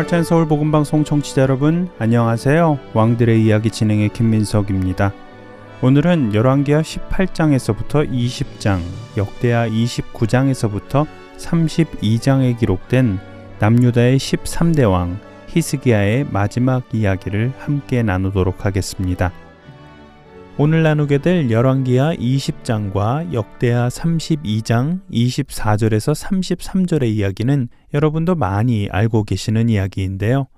할텐 서울 복음 방송 청취자 여러분 안녕하세요. 왕들의 이야기 진행의 김민석입니다. 오늘은 열왕기하 18장에서부터 20장, 역대하 29장에서부터 32장에 기록된 남유다의 13대 왕 히스기야의 마지막 이야기를 함께 나누도록 하겠습니다. 오늘 나누게 될 열왕기하 20장과 역대하 32장 24절에서 33절의 이야기는 여러분도 많이 알고 계시는 이야기인데요.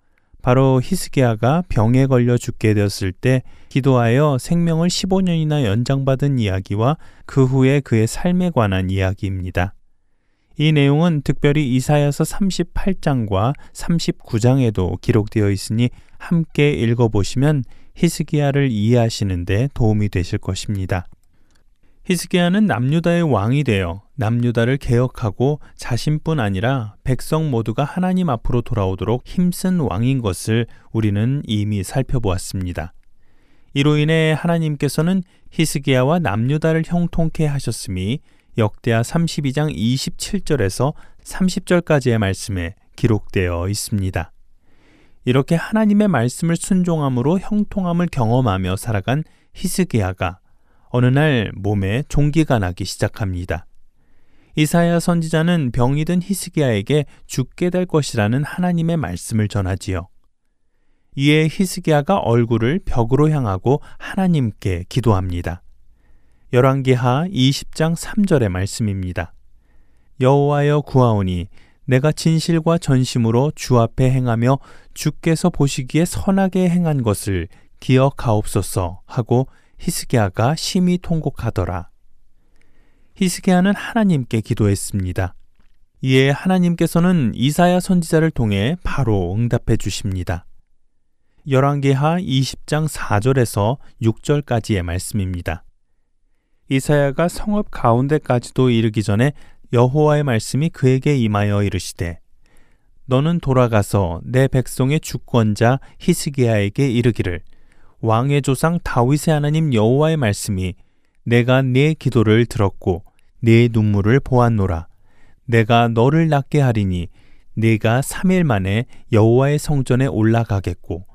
바로 히스기야가 병에 걸려 죽게 되었을 때 기도하여 생명을 15년이나 연장받은 이야기와 그 후에 그의 삶에 관한 이야기입니다. 이 내용은 특별히 이사야서 38장과 39장에도 기록되어 있으니 함께 읽어보시면 히스기야를 이해하시는데 도움이 되실 것입니다. 히스기야는 남유다의 왕이 되어 남유다를 개혁하고 자신뿐 아니라 백성 모두가 하나님 앞으로 돌아오도록 힘쓴 왕인 것을 우리는 이미 살펴보았습니다. 이로 인해 하나님께서는 히스기야와 남유다를 형통케 하셨음이 역대하 32장 27절에서 30절까지의 말씀에 기록되어 있습니다. 이렇게 하나님의 말씀을 순종함으로 형통함을 경험하며 살아간 히스기야가 어느 날 몸에 종기가 나기 시작합니다. 이사야 선지자는 병이 든 히스기야에게 죽게 될 것이라는 하나님의 말씀을 전하지요. 이에 히스기야가 얼굴을 벽으로 향하고 하나님께 기도합니다. 열왕기하 20장 3절의 말씀입니다. 여호와여 구하오니 내가 진실과 전심으로 주 앞에 행하며 주께서 보시기에 선하게 행한 것을 기억하옵소서 하고 히스기야가 심히 통곡하더라. 히스기야는 하나님께 기도했습니다. 이에 하나님께서는 이사야 선지자를 통해 바로 응답해 주십니다. 열왕기하 20장 4절에서 6절까지의 말씀입니다. 이사야가 성읍 가운데까지도 이르기 전에 여호와의 말씀이 그에게 임하여 이르시되 너는 돌아가서 내 백성의 주권자 히스기야에게 이르기를 왕의 조상 다윗의 하나님 여호와의 말씀이 내가 네 기도를 들었고 네 눈물을 보았노라. 내가 너를 낫게 하리니 네가 3일 만에 여호와의 성전에 올라가겠고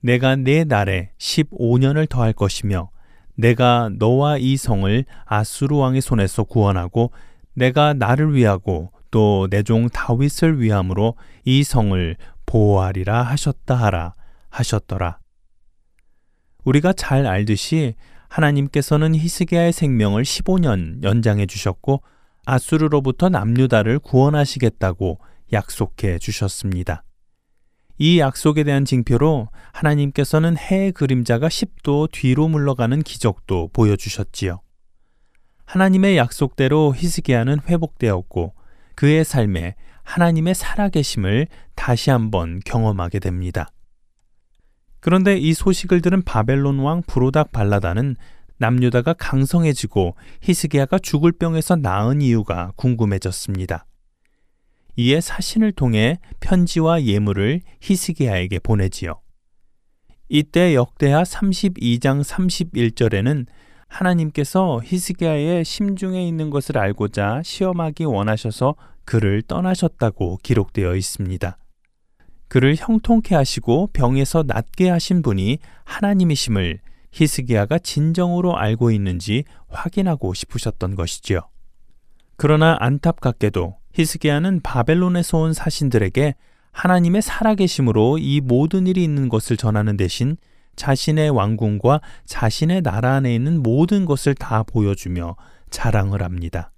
내가 네 날에 15년을 더할 것이며 내가 너와 이 성을 아수르 왕의 손에서 구원하고 내가 나를 위하고 또 내 종 다윗을 위함으로 이 성을 보호하리라 하셨다 하라 하셨더라. 우리가 잘 알듯이 하나님께서는 히스기야의 생명을 15년 연장해 주셨고 아수르로부터 남유다를 구원하시겠다고 약속해 주셨습니다. 이 약속에 대한 징표로 하나님께서는 해의 그림자가 10도 뒤로 물러가는 기적도 보여주셨지요. 하나님의 약속대로 히스기야는 회복되었고 그의 삶에 하나님의 살아계심을 다시 한번 경험하게 됩니다. 그런데 이 소식을 들은 바벨론 왕 브로닥 발라다는 남유다가 강성해지고 히스기야가 죽을 병에서 나은 이유가 궁금해졌습니다. 이에 사신을 통해 편지와 예물을 히스기야에게 보내지요. 이때 역대하 32장 31절에는 하나님께서 히스기야의 심중에 있는 것을 알고자 시험하기 원하셔서 그를 떠나셨다고 기록되어 있습니다. 그를 형통케 하시고 병에서 낫게 하신 분이 하나님이심을 히스기야가 진정으로 알고 있는지 확인하고 싶으셨던 것이지요. 그러나 안타깝게도 히스기야는 바벨론에서 온 사신들에게 하나님의 살아계심으로 이 모든 일이 있는 것을 전하는 대신 자신의 왕궁과 자신의 나라 안에 있는 모든 것을 다 보여주며 자랑을 합니다.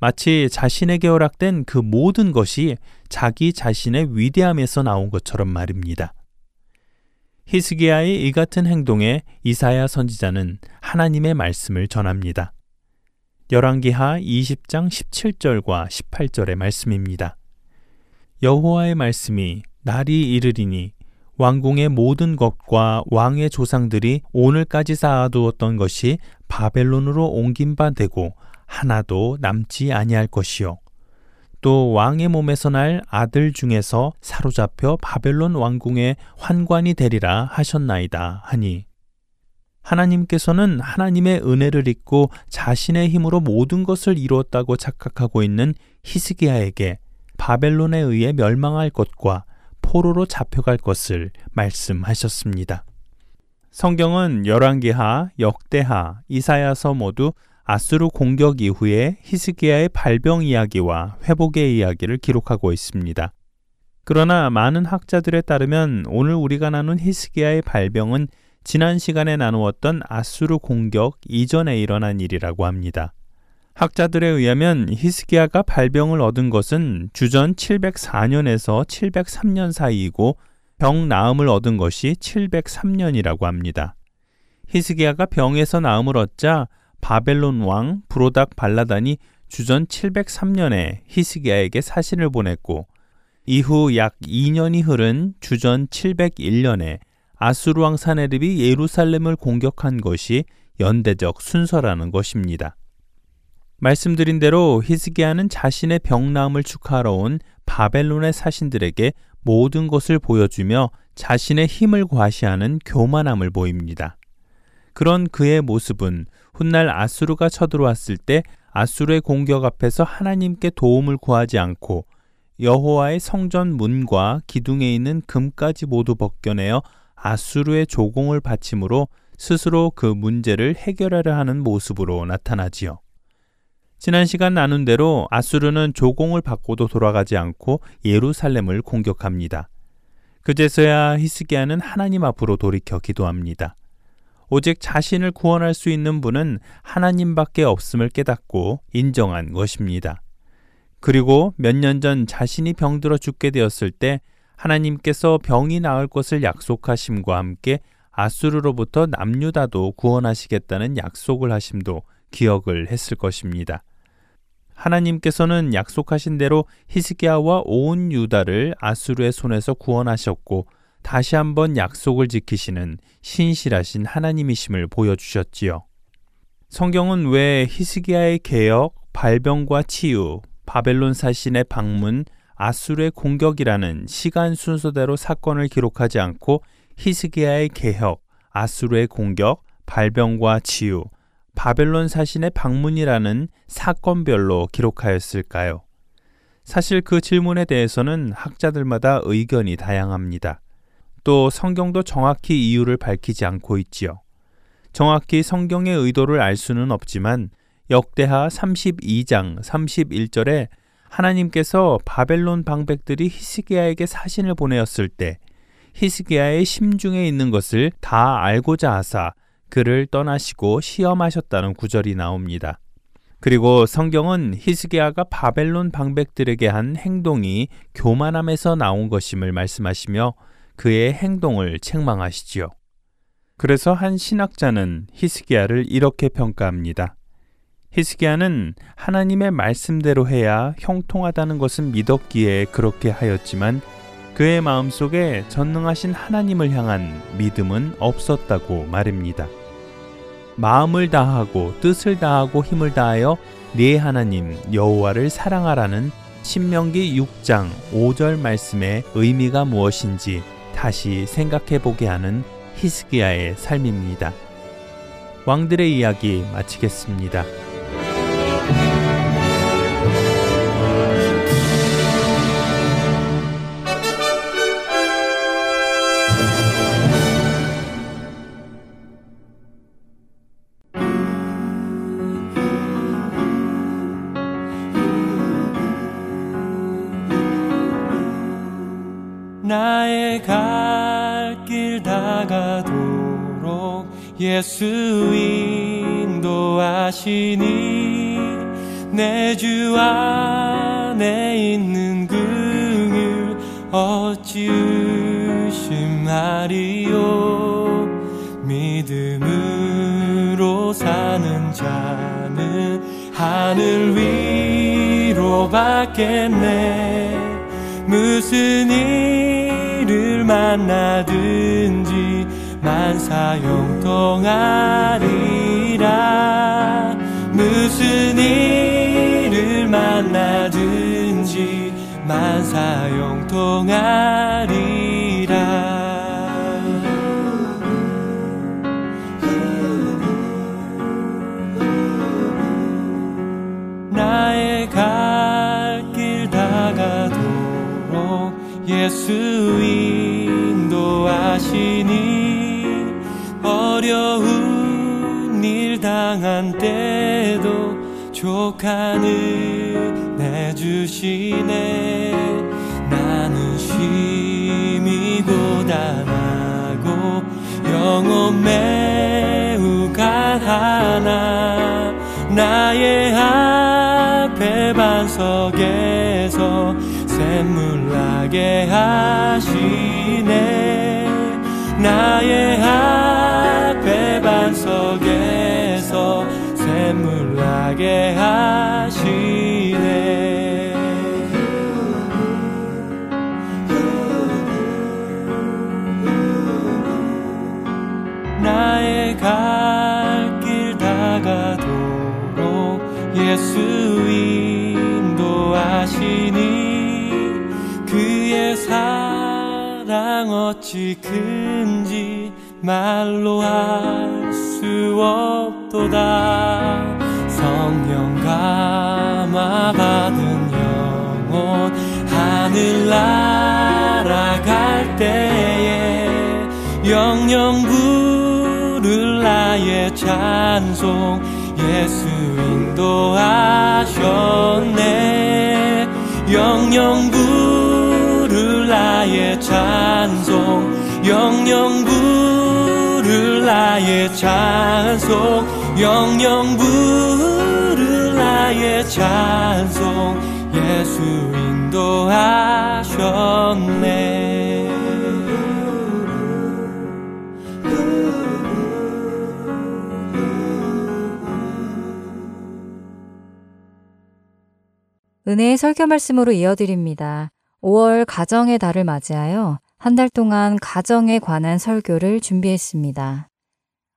마치 자신에게 허락된 그 모든 것이 자기 자신의 위대함에서 나온 것처럼 말입니다. 히스기야의 이 같은 행동에 이사야 선지자는 하나님의 말씀을 전합니다. 열왕기하 20장 17절과 18절의 말씀입니다. 여호와의 말씀이 날이 이르리니 왕궁의 모든 것과 왕의 조상들이 오늘까지 쌓아두었던 것이 바벨론으로 옮긴 바 되고 하나도 남지 아니할 것이요. 또 왕의 몸에서 날 아들 중에서 사로잡혀 바벨론 왕궁의 환관이 되리라 하셨나이다 하니 하나님께서는 하나님의 은혜를 잊고 자신의 힘으로 모든 것을 이루었다고 착각하고 있는 히스기야에게 바벨론에 의해 멸망할 것과 포로로 잡혀갈 것을 말씀하셨습니다. 성경은 열왕기하, 역대하, 이사야서 모두 아수르 공격 이후에 히스기야의 발병 이야기와 회복의 이야기를 기록하고 있습니다. 그러나 많은 학자들에 따르면 오늘 우리가 나눈 히스기야의 발병은 지난 시간에 나누었던 아수르 공격 이전에 일어난 일이라고 합니다. 학자들에 의하면 히스기야가 발병을 얻은 것은 주전 704년에서 703년 사이이고 병 나음을 얻은 것이 703년이라고 합니다. 히스기야가 병에서 나음을 얻자 바벨론 왕 브로닥 발라단이 주전 703년에 히스기야에게 사신을 보냈고 이후 약 2년이 흐른 주전 701년에 아수르 왕 사네립이 예루살렘을 공격한 것이 연대적 순서라는 것입니다. 말씀드린 대로 히스기야는 자신의 병나음을 축하하러 온 바벨론의 사신들에게 모든 것을 보여주며 자신의 힘을 과시하는 교만함을 보입니다. 그런 그의 모습은 훗날 아수르가 쳐들어왔을 때 아수르의 공격 앞에서 하나님께 도움을 구하지 않고 여호와의 성전 문과 기둥에 있는 금까지 모두 벗겨내어 아수르의 조공을 바침으로 스스로 그 문제를 해결하려 하는 모습으로 나타나지요. 지난 시간 나눈 대로 아수르는 조공을 받고도 돌아가지 않고 예루살렘을 공격합니다. 그제서야 히스기야는 하나님 앞으로 돌이켜 기도합니다. 오직 자신을 구원할 수 있는 분은 하나님밖에 없음을 깨닫고 인정한 것입니다. 그리고 몇 년 전 자신이 병들어 죽게 되었을 때 하나님께서 병이 나을 것을 약속하심과 함께 아수르로부터 남유다도 구원하시겠다는 약속을 하심도 기억을 했을 것입니다. 하나님께서는 약속하신 대로 히스기야와 온 유다를 아수르의 손에서 구원하셨고 다시 한번 약속을 지키시는 신실하신 하나님이심을 보여주셨지요. 성경은 왜 히스기야의 개혁, 발병과 치유, 바벨론 사신의 방문, 아수르의 공격이라는 시간 순서대로 사건을 기록하지 않고 히스기야의 개혁, 아수르의 공격, 발병과 치유, 바벨론 사신의 방문이라는 사건별로 기록하였을까요? 사실 그 질문에 대해서는 학자들마다 의견이 다양합니다. 또 성경도 정확히 이유를 밝히지 않고 있지요. 정확히 성경의 의도를 알 수는 없지만 역대하 32장 31절에 하나님께서 바벨론 방백들이 히스기야에게 사신을 보내었을 때 히스기야의 심중에 있는 것을 다 알고자 하사 그를 떠나시고 시험하셨다는 구절이 나옵니다. 그리고 성경은 히스기야가 바벨론 방백들에게 한 행동이 교만함에서 나온 것임을 말씀하시며 그의 행동을 책망하시지요. 그래서 한 신학자는 히스기야를 이렇게 평가합니다. 히스기야는 하나님의 말씀대로 해야 형통하다는 것은 믿었기에 그렇게 하였지만 그의 마음속에 전능하신 하나님을 향한 믿음은 없었다고 말입니다. 마음을 다하고 뜻을 다하고 힘을 다하여 네 하나님 여호와를 사랑하라는 신명기 6장 5절 말씀의 의미가 무엇인지 다시 생각해 보게 하는 히스기야의 삶입니다. 왕들의 이야기 마치겠습니다. 예수 인도하시니 내 주 안에 있는 긍휼 어찌 의심하리요? 믿음으로 사는 자는 하늘 위로 받겠네. 무슨 일을 만나든지 만사용통하리라 무슨 일을 만나든지 만사 용통하리라. 나의 갈 길 다가도록 예수 인도하시니 어려운 일 당한 때도 족한 은혜 주시네. 나는 쉼이 고단하고 영혼 매우 가하나 나의 앞에 반석에서 샘물 나게 하시네. 나의 앞 에 반석에서 샘물 나게 하시네. 나의 갈 길 다가도록 예수 인도하시니 그의 사랑 어찌 큰지 말로 할 수 없도다. 성령 감화 받은 영혼 하늘 날아갈 때에 영영 부를 나의 찬송 예수 인도하셨네. 영영 부를 나의 찬송 영영 부를 나의 찬송 영영 부를 나의 찬송 예수 인도하셨네 은혜의 설교 말씀으로 이어드립니다. 5월 가정의 달을 맞이하여 한달 동안 가정에 관한 설교를 준비했습니다.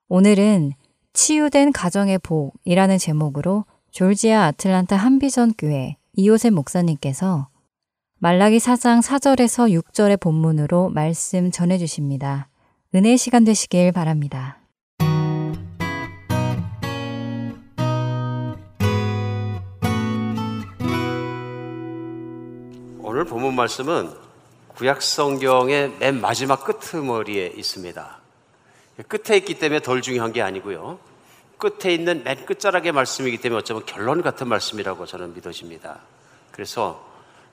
오늘은 치유된 가정의 복이라는 제목으로 졸지아 아틀란타 한비전 교회 이호셉 목사님께서 말라기 4장 4절에서 6절의 본문으로 말씀 전해 주십니다. 은혜 시간 되시길 바랍니다. 오늘 본문 말씀은 구약 성경의 맨 마지막 끄트머리에 있습니다. 끝에 있기 때문에 덜 중요한 게 아니고요. 끝에 있는 맨 끝자락의 말씀이기 때문에 어쩌면 결론 같은 말씀이라고 저는 믿어집니다. 그래서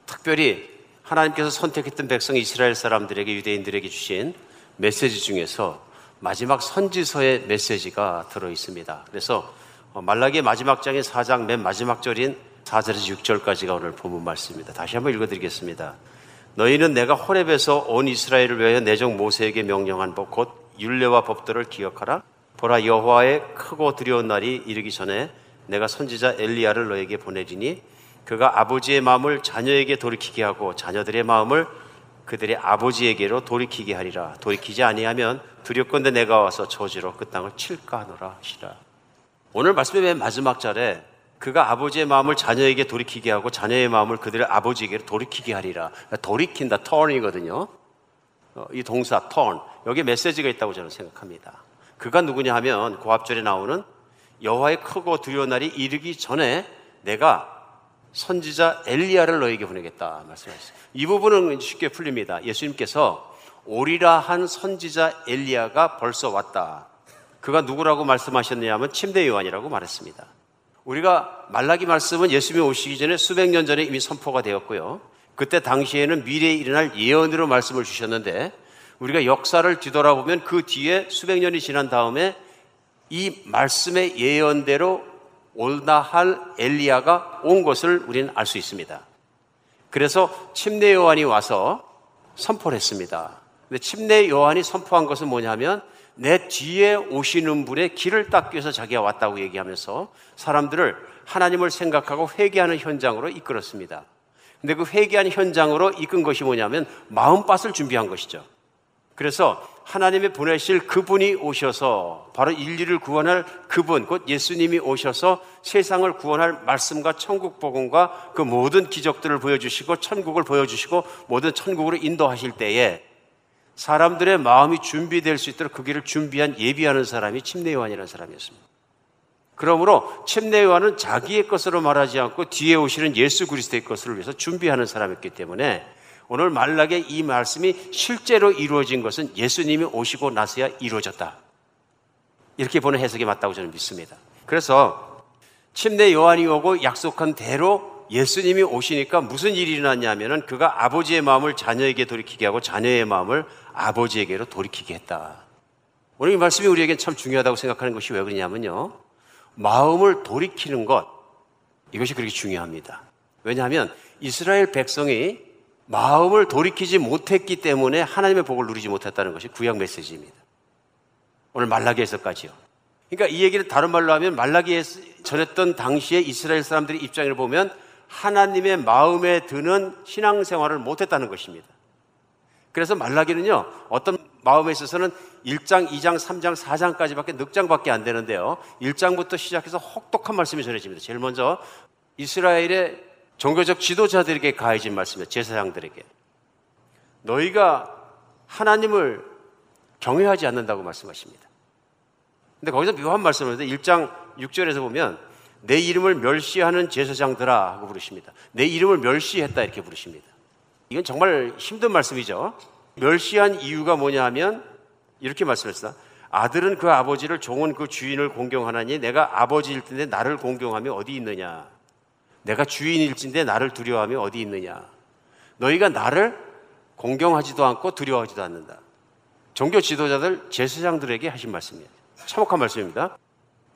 특별히 하나님께서 선택했던 백성 이스라엘 사람들에게 유대인들에게 주신 메시지 중에서 마지막 선지서의 메시지가 들어 있습니다. 그래서 말라기의 마지막 장의 4장 맨 마지막 절인 4절에서 6절까지가 오늘 본문 말씀입니다. 다시 한번 읽어드리겠습니다. 너희는 내가 호렙에서 온 이스라엘을 위하여 내정 모세에게 명령한 법 곧 율례와 법들을 기억하라. 보라 여호와의 크고 두려운 날이 이르기 전에 내가 선지자 엘리야를 너에게 보내리니 그가 아버지의 마음을 자녀에게 돌이키게 하고 자녀들의 마음을 그들의 아버지에게로 돌이키게 하리라. 돌이키지 아니하면 두렵건대 내가 와서 저지로 그 땅을 칠까 하노라 하시라. 오늘 말씀의 맨 마지막 절에 그가 아버지의 마음을 자녀에게 돌이키게 하고 자녀의 마음을 그들의 아버지에게 돌이키게 하리라. 돌이킨다, turn이거든요. 어, 이 동사 turn 여기 메시지가 있다고 저는 생각합니다. 그가 누구냐 하면 고합절에 나오는 여호와의 크고 두려운 날이 이르기 전에 내가 선지자 엘리야를 너에게 보내겠다 말씀하셨어요. 이 부분은 쉽게 풀립니다. 예수님께서 오리라 한 선지자 엘리야가 벌써 왔다. 그가 누구라고 말씀하셨느냐면 침대 요한이라고 말했습니다. 우리가 말라기 말씀은 예수님이 오시기 전에 수백 년 전에 이미 선포가 되었고요. 그때 당시에는 미래에 일어날 예언으로 말씀을 주셨는데 우리가 역사를 뒤돌아보면 그 뒤에 수백 년이 지난 다음에 이 말씀의 예언대로 올다 할 엘리야가 온 것을 우리는 알 수 있습니다. 그래서 침례 요한이 와서 선포를 했습니다. 근데 침례 요한이 선포한 것은 뭐냐면 내 뒤에 오시는 분의 길을 닦기 위해서 자기가 왔다고 얘기하면서 사람들을 하나님을 생각하고 회개하는 현장으로 이끌었습니다. 근데 그 회개한 현장으로 이끈 것이 뭐냐면 마음밭을 준비한 것이죠. 그래서 하나님의 보내실 그분이 오셔서 바로 인류를 구원할 그분, 곧 예수님이 오셔서 세상을 구원할 말씀과 천국 복음과 그 모든 기적들을 보여주시고 천국을 보여주시고 모든 천국으로 인도하실 때에 사람들의 마음이 준비될 수 있도록 그 길을 준비한 예비하는 사람이 침례 요한이라는 사람이었습니다. 그러므로 침례 요한은 자기의 것으로 말하지 않고 뒤에 오시는 예수 그리스도의 것을 위해서 준비하는 사람이었기 때문에 오늘 말락의 이 말씀이 실제로 이루어진 것은 예수님이 오시고 나서야 이루어졌다. 이렇게 보는 해석이 맞다고 저는 믿습니다. 그래서 침례 요한이 오고 약속한 대로 예수님이 오시니까 무슨 일이 일어났냐면은 그가 아버지의 마음을 자녀에게 돌이키게 하고 자녀의 마음을 아버지에게로 돌이키게 했다. 오늘 이 말씀이 우리에게 참 중요하다고 생각하는 것이 왜 그러냐면요. 마음을 돌이키는 것, 이것이 그렇게 중요합니다. 왜냐하면 이스라엘 백성이 마음을 돌이키지 못했기 때문에 하나님의 복을 누리지 못했다는 것이 구약 메시지입니다. 오늘 말라기에서까지요. 그러니까 이 얘기를 다른 말로 하면 말라기에 전했던 당시에 이스라엘 사람들의 입장을 보면 하나님의 마음에 드는 신앙생활을 못했다는 것입니다. 그래서 말라기는요, 어떤 마음에 있어서는 1장, 2장, 3장, 4장까지밖에 늑장밖에 안 되는데요. 1장부터 시작해서 혹독한 말씀이 전해집니다. 제일 먼저 이스라엘의 종교적 지도자들에게 가해진 말씀이에요. 제사장들에게. 너희가 하나님을 경외하지 않는다고 말씀하십니다. 근데 거기서 묘한 말씀을 하는데 1장 6절에서 보면 내 이름을 멸시하는 제사장들아 하고 부르십니다. 내 이름을 멸시했다 이렇게 부르십니다. 이건 정말 힘든 말씀이죠. 멸시한 이유가 뭐냐 하면 이렇게 말씀했어. 아들은 그 아버지를 종은 그 주인을 공경하나니 내가 아버지일 텐데 나를 공경함이 어디 있느냐. 내가 주인일진데 나를 두려워함이 어디 있느냐. 너희가 나를 공경하지도 않고 두려워하지도 않는다. 종교 지도자들, 제사장들에게 하신 말씀이에요. 참혹한 말씀입니다.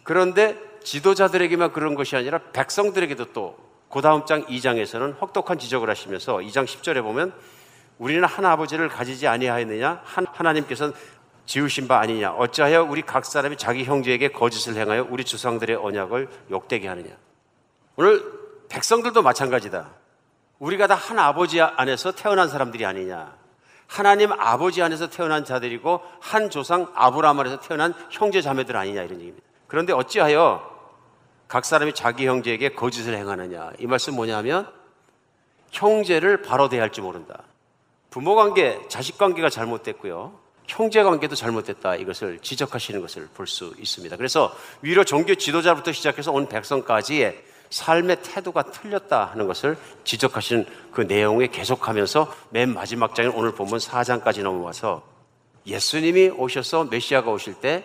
그런데 지도자들에게만 그런 것이 아니라 백성들에게도 또그 다음 장 2장에서는 혹독한 지적을 하시면서 2장 10절에 보면 우리는 한 아버지를 가지지 아니하였느냐? 한 하나님께서는 지으신 바 아니냐? 어찌하여 우리 각 사람이 자기 형제에게 거짓을 행하여 우리 주상들의 언약을 욕되게 하느냐? 오늘 백성들도 마찬가지다. 우리가 다 한 아버지 안에서 태어난 사람들이 아니냐? 하나님 아버지 안에서 태어난 자들이고 한 조상 아브라함 안에서 태어난 형제 자매들 아니냐 이런 얘기입니다. 그런데 어찌하여 각 사람이 자기 형제에게 거짓을 행하느냐? 이 말씀 뭐냐면 형제를 바로 대할 줄 모른다 부모 관계, 자식 관계가 잘못됐고요. 형제 관계도 잘못됐다. 이것을 지적하시는 것을 볼 수 있습니다. 그래서 위로 종교 지도자부터 시작해서 온 백성까지의 삶의 태도가 틀렸다 하는 것을 지적하시는 그 내용에 계속하면서 맨 마지막 장인 오늘 본문 4장까지 넘어와서 예수님이 오셔서 메시아가 오실 때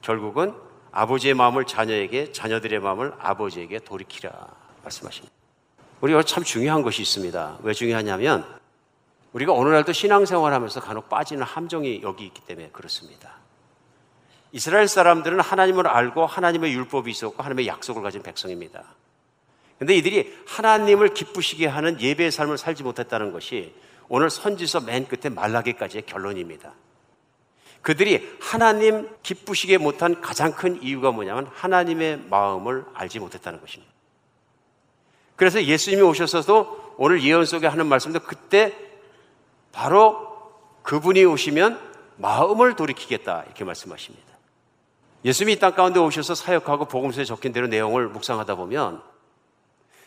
결국은 아버지의 마음을 자녀에게, 자녀들의 마음을 아버지에게 돌이키라 말씀하십니다. 우리가 참 중요한 것이 있습니다. 왜 중요하냐면 우리가 오늘날도 신앙생활 하면서 간혹 빠지는 함정이 여기 있기 때문에 그렇습니다. 이스라엘 사람들은 하나님을 알고 하나님의 율법이 있었고 하나님의 약속을 가진 백성입니다. 근데 이들이 하나님을 기쁘시게 하는 예배의 삶을 살지 못했다는 것이 오늘 선지서 맨 끝에 말라기까지의 결론입니다. 그들이 하나님 기쁘시게 못한 가장 큰 이유가 뭐냐면 하나님의 마음을 알지 못했다는 것입니다. 그래서 예수님이 오셔서도 오늘 예언 속에 하는 말씀도 그때 바로 그분이 오시면 마음을 돌이키겠다 이렇게 말씀하십니다. 예수님이 이 땅 가운데 오셔서 사역하고 복음서에 적힌 대로 내용을 묵상하다 보면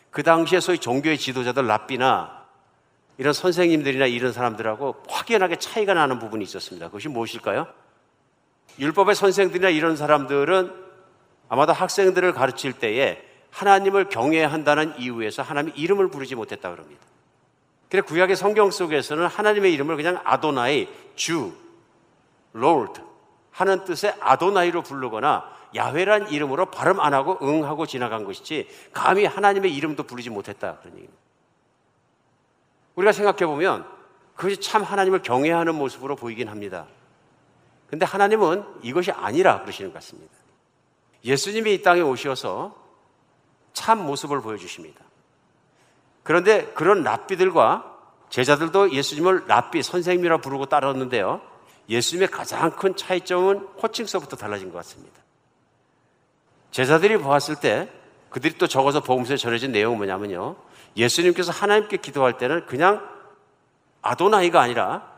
그 당시에 소위 종교의 지도자들 랍비나 이런 선생님들이나 이런 사람들하고 확연하게 차이가 나는 부분이 있었습니다. 그것이 무엇일까요? 율법의 선생들이나 이런 사람들은 아마도 학생들을 가르칠 때에 하나님을 경외한다는 이유에서 하나님 이름을 부르지 못했다 그럽니다. 그래 구약의 성경 속에서는 하나님의 이름을 그냥 아도나이, 주, Lord 하는 뜻의 아도나이로 부르거나 야훼란 이름으로 발음 안 하고 응하고 지나간 것이지 감히 하나님의 이름도 부르지 못했다 그런 얘기입니다. 우리가 생각해 보면 그것이 참 하나님을 경외하는 모습으로 보이긴 합니다. 근데 하나님은 이것이 아니라 그러시는 것 같습니다. 예수님이 이 땅에 오셔서 참 모습을 보여주십니다. 그런데 그런 랍비들과 제자들도 예수님을 랍비 선생님이라 부르고 따랐는데요. 예수님의 가장 큰 차이점은 호칭서부터 달라진 것 같습니다. 제자들이 보았을 때 그들이 또 적어서 복음서에 전해진 내용은 뭐냐면요. 예수님께서 하나님께 기도할 때는 그냥 아도나이가 아니라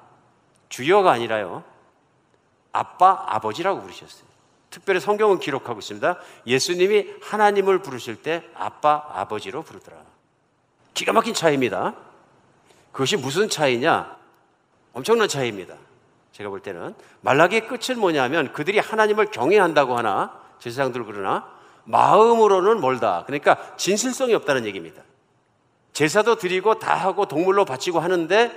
주여가 아니라요. 아빠, 아버지라고 부르셨어요. 특별히 성경은 기록하고 있습니다. 예수님이 하나님을 부르실 때 아빠, 아버지로 부르더라. 기가 막힌 차이입니다. 그것이 무슨 차이냐? 엄청난 차이입니다. 제가 볼 때는 말라기의 끝은 뭐냐면 그들이 하나님을 경외한다고 하나 제사장들 그러나 마음으로는 멀다. 그러니까 진실성이 없다는 얘기입니다. 제사도 드리고 다 하고 동물로 바치고 하는데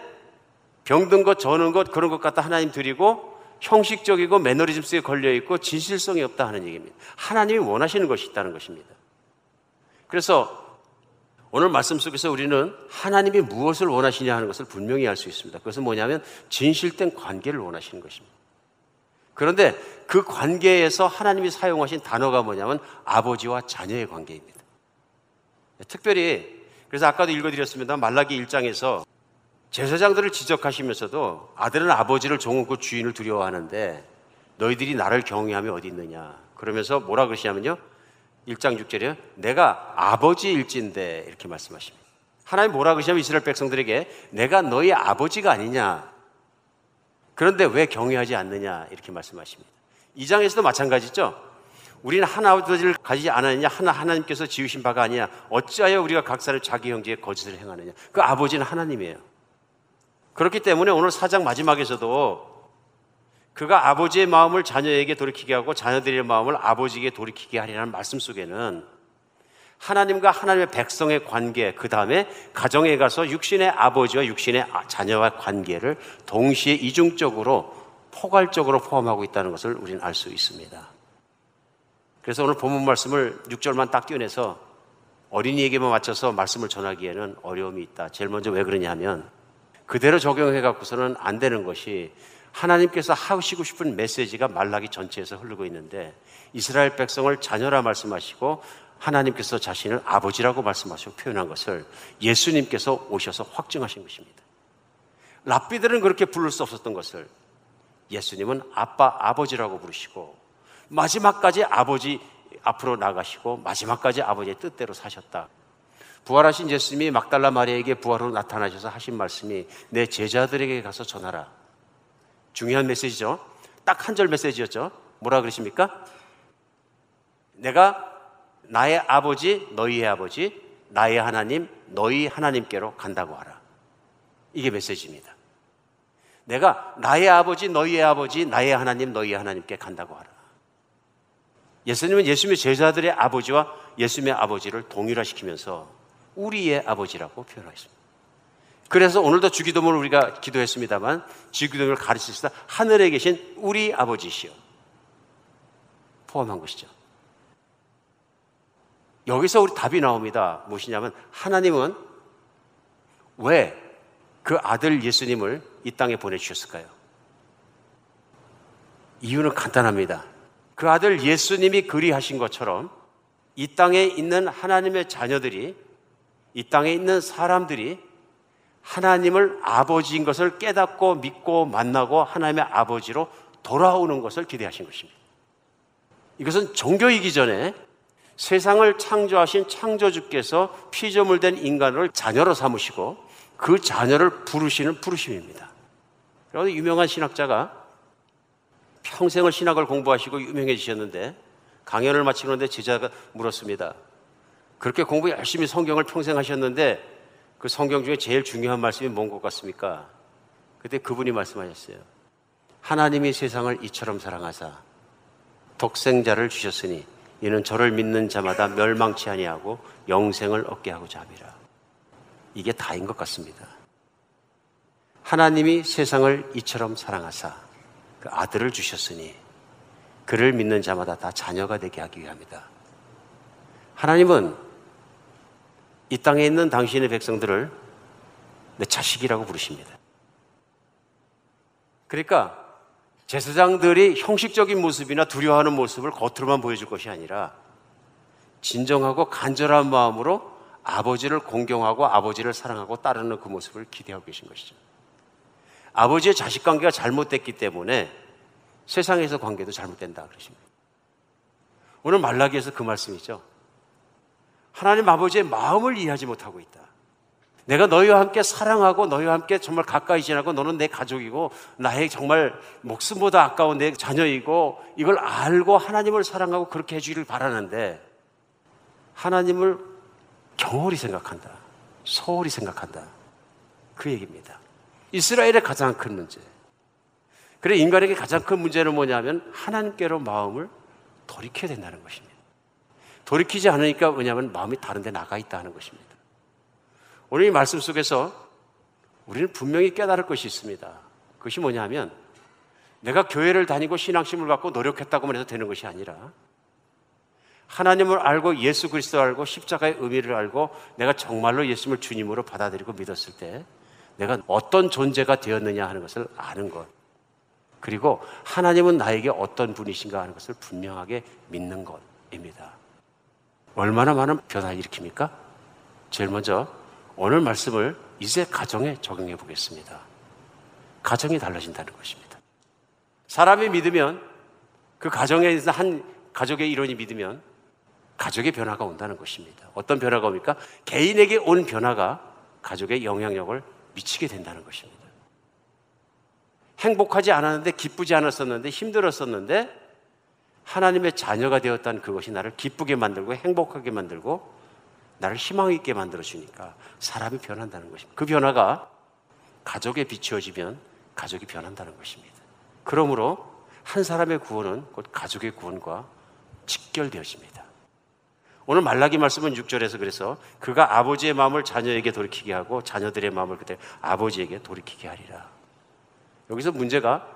병든 것, 저는 것 그런 것 갖다 하나님 드리고 형식적이고 매너리즘 속에 걸려 있고 진실성이 없다 하는 얘기입니다. 하나님이 원하시는 것이 있다는 것입니다. 그래서 오늘 말씀 속에서 우리는 하나님이 무엇을 원하시냐 하는 것을 분명히 알 수 있습니다. 그것은 뭐냐면 진실된 관계를 원하시는 것입니다. 그런데 그 관계에서 하나님이 사용하신 단어가 뭐냐면 아버지와 자녀의 관계입니다. 특별히 그래서 아까도 읽어드렸습니다. 말라기 1장에서 제사장들을 지적하시면서도 아들은 아버지를 종하고 주인을 두려워하는데 너희들이 나를 경외하며 어디 있느냐. 그러면서 뭐라 그러시냐면요. 1장 6절에 내가 아버지일진데 이렇게 말씀하십니다. 하나님 뭐라 그러시냐면 이스라엘 백성들에게 내가 너희 아버지가 아니냐. 그런데 왜 경외하지 않느냐 이렇게 말씀하십니다. 2장에서도 마찬가지죠. 우리는 하나 아버지를 가지지 않았느냐 하나 하나님께서 지으신 바가 아니냐 어찌하여 우리가 각사를 자기 형제의 거짓을 행하느냐 그 아버지는 하나님이에요. 그렇기 때문에 오늘 사장 마지막에서도 그가 아버지의 마음을 자녀에게 돌이키게 하고 자녀들의 마음을 아버지에게 돌이키게 하리라는 말씀 속에는 하나님과 하나님의 백성의 관계, 그 다음에 가정에 가서 육신의 아버지와 육신의 자녀와 관계를 동시에 이중적으로 포괄적으로 포함하고 있다는 것을 우리는 알 수 있습니다. 그래서 오늘 본문 말씀을 6절만 딱 띄어내서 어린이에게만 맞춰서 말씀을 전하기에는 어려움이 있다. 제일 먼저 왜 그러냐면 그대로 적용해 갖고서는 안 되는 것이 하나님께서 하시고 싶은 메시지가 말라기 전체에서 흐르고 있는데 이스라엘 백성을 자녀라 말씀하시고 하나님께서 자신을 아버지라고 말씀하시고 표현한 것을 예수님께서 오셔서 확증하신 것입니다. 랍비들은 그렇게 부를 수 없었던 것을 예수님은 아빠, 아버지라고 부르시고 마지막까지 아버지 앞으로 나가시고 마지막까지 아버지의 뜻대로 사셨다. 부활하신 예수님이 막달라 마리아에게 부활로 나타나셔서 하신 말씀이 내 제자들에게 가서 전하라. 중요한 메시지죠. 딱 한 절 메시지였죠. 뭐라 그러십니까? 내가 나의 아버지, 너희의 아버지, 나의 하나님, 너희 하나님께로 간다고 하라. 이게 메시지입니다. 내가 나의 아버지, 너희의 아버지, 나의 하나님, 너희의 하나님께 간다고 하라. 예수님은 예수님의 제자들의 아버지와 예수님의 아버지를 동일화시키면서 우리의 아버지라고 표현하겠습니다. 그래서 오늘도 주기도문을 우리가 기도했습니다만 주기도문을 가르치시다 하늘에 계신 우리 아버지시여 포함한 것이죠. 여기서 우리 답이 나옵니다. 무엇이냐면 하나님은 왜 그 아들 예수님을 이 땅에 보내주셨을까요? 이유는 간단합니다. 그 아들 예수님이 그리하신 것처럼 이 땅에 있는 하나님의 자녀들이 이 땅에 있는 사람들이 하나님을 아버지인 것을 깨닫고 믿고 만나고 하나님의 아버지로 돌아오는 것을 기대하신 것입니다. 이것은 종교이기 전에 세상을 창조하신 창조주께서 피조물 된 인간을 자녀로 삼으시고 그 자녀를 부르시는 부르심입니다. 그래서 유명한 신학자가 평생을 신학을 공부하시고 유명해지셨는데 강연을 마치는데 제자가 물었습니다. 그렇게 공부 열심히 성경을 평생 하셨는데 그 성경 중에 제일 중요한 말씀이 뭔 것 같습니까? 그때 그분이 말씀하셨어요. 하나님이 세상을 이처럼 사랑하사 독생자를 주셨으니 이는 저를 믿는 자마다 멸망치 아니하고 영생을 얻게 하고자 함이라. 이게 다인 것 같습니다. 하나님이 세상을 이처럼 사랑하사 그 아들을 주셨으니 그를 믿는 자마다 다 자녀가 되게 하기 위함이다. 하나님은 이 땅에 있는 당신의 백성들을 내 자식이라고 부르십니다. 그러니까 제사장들이 형식적인 모습이나 두려워하는 모습을 겉으로만 보여줄 것이 아니라 진정하고 간절한 마음으로 아버지를 공경하고 아버지를 사랑하고 따르는 그 모습을 기대하고 계신 것이죠. 아버지의 자식 관계가 잘못됐기 때문에 세상에서 관계도 잘못된다 그러십니다. 오늘 말라기에서 그 말씀이죠. 하나님 아버지의 마음을 이해하지 못하고 있다. 내가 너희와 함께 사랑하고 너희와 함께 정말 가까이 지나고 너는 내 가족이고 나의 정말 목숨보다 아까운 내 자녀이고 이걸 알고 하나님을 사랑하고 그렇게 해주기를 바라는데 하나님을 경홀히 생각한다. 소홀히 생각한다. 그 얘기입니다. 이스라엘의 가장 큰 문제. 그래 인간에게 가장 큰 문제는 뭐냐면 하나님께로 마음을 돌이켜야 된다는 것입니다. 돌이키지 않으니까 왜냐하면 마음이 다른 데 나가 있다 하는 것입니다. 오늘 이 말씀 속에서 우리는 분명히 깨달을 것이 있습니다. 그것이 뭐냐면 내가 교회를 다니고 신앙심을 갖고 노력했다고만 해서 되는 것이 아니라 하나님을 알고 예수 그리스도 알고 십자가의 의미를 알고 내가 정말로 예수님을 주님으로 받아들이고 믿었을 때 내가 어떤 존재가 되었느냐 하는 것을 아는 것. 그리고 하나님은 나에게 어떤 분이신가 하는 것을 분명하게 믿는 것입니다. 얼마나 많은 변화를 일으킵니까? 제일 먼저 오늘 말씀을 이제 가정에 적용해 보겠습니다. 가정이 달라진다는 것입니다. 사람이 믿으면 그 가정에 한 가족의 일원이 믿으면 가족의 변화가 온다는 것입니다. 어떤 변화가 옵니까? 개인에게 온 변화가 가족의 영향력을 미치게 된다는 것입니다. 행복하지 않았는데 기쁘지 않았었는데 힘들었었는데 하나님의 자녀가 되었다는 그것이 나를 기쁘게 만들고 행복하게 만들고 나를 희망 있게 만들어 주니까 사람이 변한다는 것입니다. 그 변화가 가족에 비추어지면 가족이 변한다는 것입니다. 그러므로 한 사람의 구원은 곧 가족의 구원과 직결되어집니다. 오늘 말라기 말씀은 6절에서 그래서 그가 아버지의 마음을 자녀에게 돌이키게 하고 자녀들의 마음을 그때 아버지에게 돌이키게 하리라. 여기서 문제가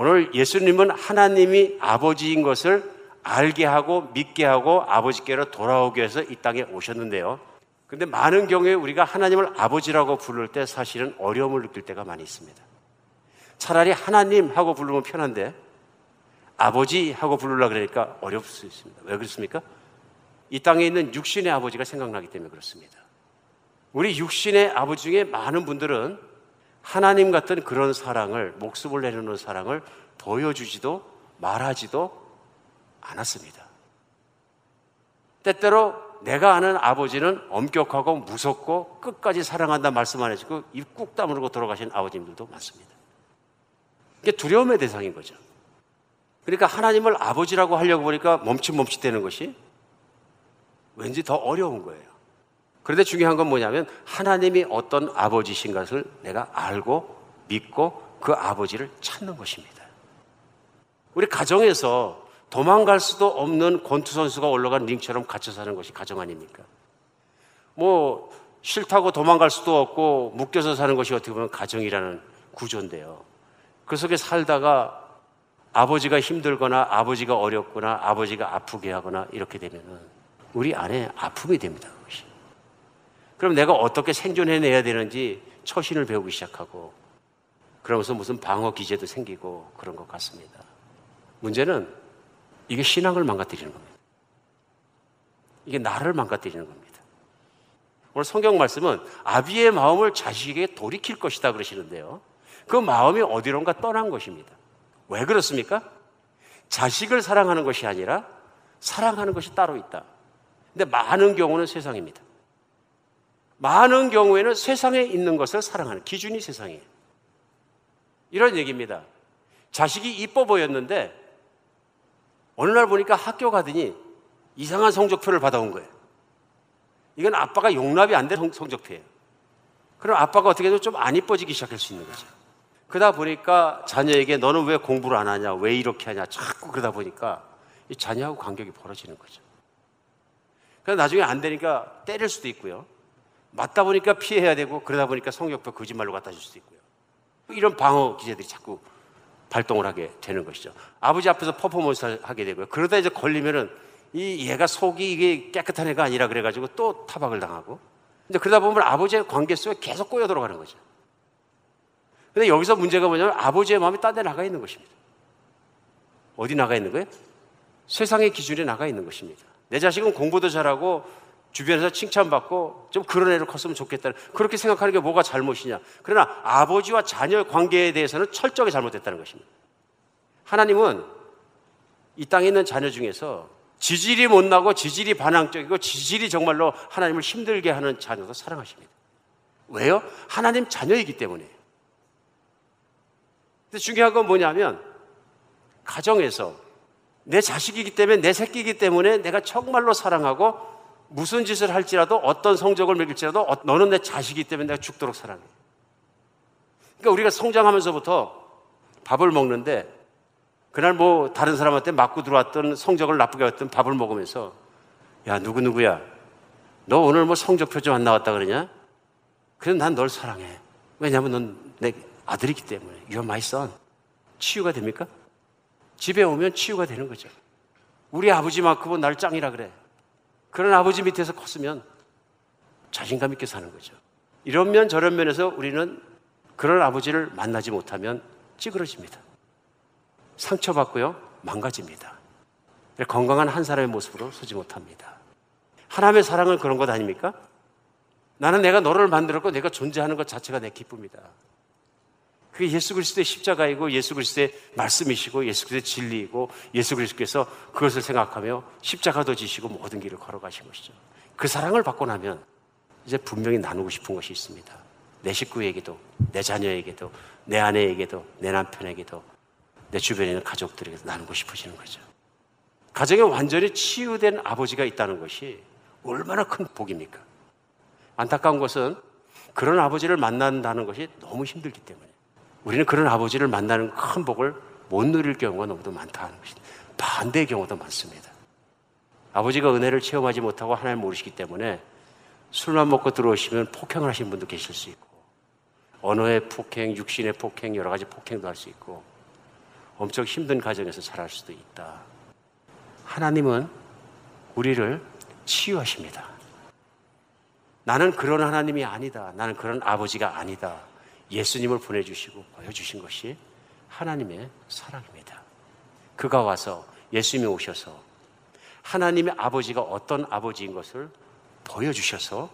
오늘 예수님은 하나님이 아버지인 것을 알게 하고 믿게 하고 아버지께로 돌아오기 위해서 이 땅에 오셨는데요. 근데 많은 경우에 우리가 하나님을 아버지라고 부를 때 사실은 어려움을 느낄 때가 많이 있습니다. 차라리 하나님 하고 부르면 편한데 아버지 하고 부르려 그러니까 어려울 수 있습니다. 왜 그렇습니까? 이 땅에 있는 육신의 아버지가 생각나기 때문에 그렇습니다. 우리 육신의 아버지 중에 많은 분들은 하나님 같은 그런 사랑을, 목숨을 내려놓는 사랑을 보여주지도 말하지도 않았습니다. 때때로 내가 아는 아버지는 엄격하고 무섭고 끝까지 사랑한다 말씀 안 해주고 입 꾹 다물고 돌아가신 아버님들도 많습니다. 이게 두려움의 대상인 거죠. 그러니까 하나님을 아버지라고 하려고 보니까 멈칫멈칫대는 것이 왠지 더 어려운 거예요. 그런데 중요한 건 뭐냐면 하나님이 어떤 아버지신 것을 내가 알고 믿고 그 아버지를 찾는 것입니다. 우리 가정에서 도망갈 수도 없는 권투 선수가 올라간 링처럼 갇혀 사는 것이 가정 아닙니까? 뭐 싫다고 도망갈 수도 없고 묶여서 사는 것이 어떻게 보면 가정이라는 구조인데요. 그 속에 살다가 아버지가 힘들거나 아버지가 어렵거나 아버지가 아프게 하거나 이렇게 되면은 우리 안에 아픔이 됩니다. 그럼 내가 어떻게 생존해내야 되는지 처신을 배우기 시작하고 그러면서 무슨 방어 기제도 생기고 그런 것 같습니다. 문제는 이게 신앙을 망가뜨리는 겁니다. 이게 나를 망가뜨리는 겁니다. 오늘 성경 말씀은 아비의 마음을 자식에게 돌이킬 것이다 그러시는데요. 그 마음이 어디론가 떠난 것입니다. 왜 그렇습니까? 자식을 사랑하는 것이 아니라 사랑하는 것이 따로 있다. 근데 많은 경우는 세상입니다. 많은 경우에는 세상에 있는 것을 사랑하는 기준이 세상이에요. 이런 얘기입니다. 자식이 이뻐 보였는데 어느 날 보니까 학교 가더니 이상한 성적표를 받아온 거예요. 이건 아빠가 용납이 안 된 성적표예요. 그럼 아빠가 어떻게 해도 좀 안 이뻐지기 시작할 수 있는 거죠. 그러다 보니까 자녀에게 너는 왜 공부를 안 하냐, 왜 이렇게 하냐, 자꾸 그러다 보니까 이 자녀하고 간격이 벌어지는 거죠. 그래서 나중에 안 되니까 때릴 수도 있고요. 맞다 보니까 피해야 되고 그러다 보니까 성적표 거짓말로 갖다 줄 수도 있고요. 이런 방어 기제들이 자꾸 발동을 하게 되는 것이죠. 아버지 앞에서 퍼포먼스를 하게 되고요. 그러다 이제 걸리면은 이 얘가 속이 이게 깨끗한 애가 아니라 그래가지고 또 타박을 당하고. 근데 그러다 보면 아버지의 관계 속에 계속 꼬여 들어가는 거죠. 근데 여기서 문제가 뭐냐면 아버지의 마음이 딴 데 나가 있는 것입니다. 어디 나가 있는 거예요? 세상의 기준에 나가 있는 것입니다. 내 자식은 공부도 잘하고 주변에서 칭찬받고 좀 그런 애로 컸으면 좋겠다. 그렇게 생각하는 게 뭐가 잘못이냐. 그러나 아버지와 자녀의 관계에 대해서는 철저하게 잘못됐다는 것입니다. 하나님은 이 땅에 있는 자녀 중에서 지질이 못나고 지질이 반항적이고 지질이 정말로 하나님을 힘들게 하는 자녀도 사랑하십니다. 왜요? 하나님 자녀이기 때문에. 근데 중요한 건 뭐냐면 가정에서 내 자식이기 때문에 내 새끼이기 때문에 내가 정말로 사랑하고 무슨 짓을 할지라도 어떤 성적을 매길지라도 어, 너는 내 자식이기 때문에 내가 죽도록 사랑해. 그러니까 우리가 성장하면서부터 밥을 먹는데 그날 뭐 다른 사람한테 맞고 들어왔던 성적을 나쁘게 했던 밥을 먹으면서 야 누구 누구야 너 오늘 뭐 성적표 좀 안 나왔다 그러냐? 그래 난널 사랑해. 왜냐하면 넌 내 아들이기 때문에 You're my son. 치유가 됩니까? 집에 오면 치유가 되는 거죠. 우리 아버지만큼은 날 짱이라 그래. 그런 아버지 밑에서 컸으면 자신감 있게 사는 거죠. 이런 면 저런 면에서 우리는 그런 아버지를 만나지 못하면 찌그러집니다. 상처받고요, 망가집니다. 건강한 한 사람의 모습으로 서지 못합니다. 하나님의 사랑은 그런 것 아닙니까? 나는 내가 너를 만들었고 내가 존재하는 것 자체가 내 기쁨이다. 그게 예수 그리스도의 십자가이고 예수 그리스도의 말씀이시고 예수 그리스도의 진리이고 예수 그리스도께서 그것을 생각하며 십자가도 지시고 모든 길을 걸어가신 것이죠. 그 사랑을 받고 나면 이제 분명히 나누고 싶은 것이 있습니다. 내 식구에게도, 내 자녀에게도, 내 아내에게도, 내 남편에게도, 내 주변에 있는 가족들에게도 나누고 싶어지는 거죠. 가정에 완전히 치유된 아버지가 있다는 것이 얼마나 큰 복입니까? 안타까운 것은 그런 아버지를 만난다는 것이 너무 힘들기 때문에 우리는 그런 아버지를 만나는 큰 복을 못 누릴 경우가 너무도 많다는 것입니다. 반대의 경우도 많습니다. 아버지가 은혜를 체험하지 못하고 하나님 모르시기 때문에 술만 먹고 들어오시면 폭행을 하신 분도 계실 수 있고 언어의 폭행, 육신의 폭행, 여러 가지 폭행도 할 수 있고 엄청 힘든 가정에서 자랄 수도 있다. 하나님은 우리를 치유하십니다. 나는 그런 하나님이 아니다. 나는 그런 아버지가 아니다. 예수님을 보내주시고 보여주신 것이 하나님의 사랑입니다. 그가 와서 예수님이 오셔서 하나님의 아버지가 어떤 아버지인 것을 보여주셔서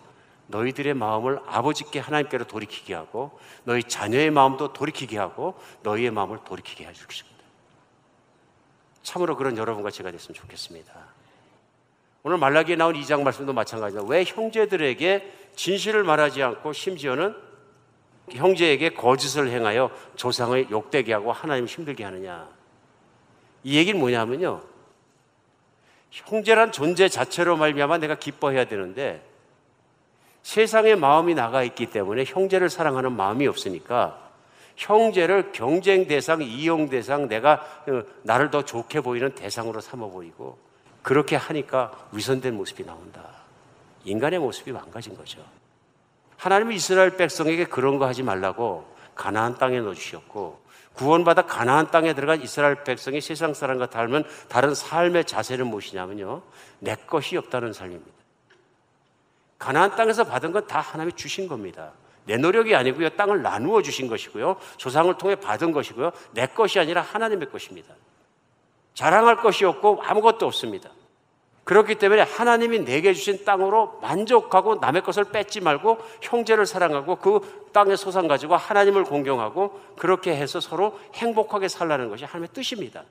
너희들의 마음을 아버지께 하나님께로 돌이키게 하고 너희 자녀의 마음도 돌이키게 하고 너희의 마음을 돌이키게 해주십니다. 참으로 그런 여러분과 제가 됐으면 좋겠습니다. 오늘 말라기에 나온 2장 말씀도 마찬가지입니다. 왜 형제들에게 진실을 말하지 않고 심지어는 형제에게 거짓을 행하여 조상을 욕되게 하고 하나님 힘들게 하느냐. 이 얘기는 뭐냐면요. 형제란 존재 자체로 말미암아 내가 기뻐해야 되는데 세상에 마음이 나가 있기 때문에 형제를 사랑하는 마음이 없으니까 형제를 경쟁 대상, 이용 대상, 내가 어, 나를 더 좋게 보이는 대상으로 삼아 보이고 그렇게 하니까 위선된 모습이 나온다. 인간의 모습이 망가진 거죠. 하나님은 이스라엘 백성에게 그런 거 하지 말라고 가나안 땅에 넣어 주셨고 구원받아 가나안 땅에 들어간 이스라엘 백성이 세상 사람과 닮은 다른 삶의 자세는 무엇이냐면요. 내 것이 없다는 삶입니다. 가나안 땅에서 받은 건 다 하나님이 주신 겁니다. 내 노력이 아니고요. 땅을 나누어 주신 것이고요. 조상을 통해 받은 것이고요. 내 것이 아니라 하나님의 것입니다. 자랑할 것이 없고 아무것도 없습니다. 그렇기 때문에 하나님이 내게 주신 땅으로 만족하고 남의 것을 뺏지 말고 형제를 사랑하고 그 땅의 소산 가지고 하나님을 공경하고 그렇게 해서 서로 행복하게 살라는 것이 하나님의 뜻입니다.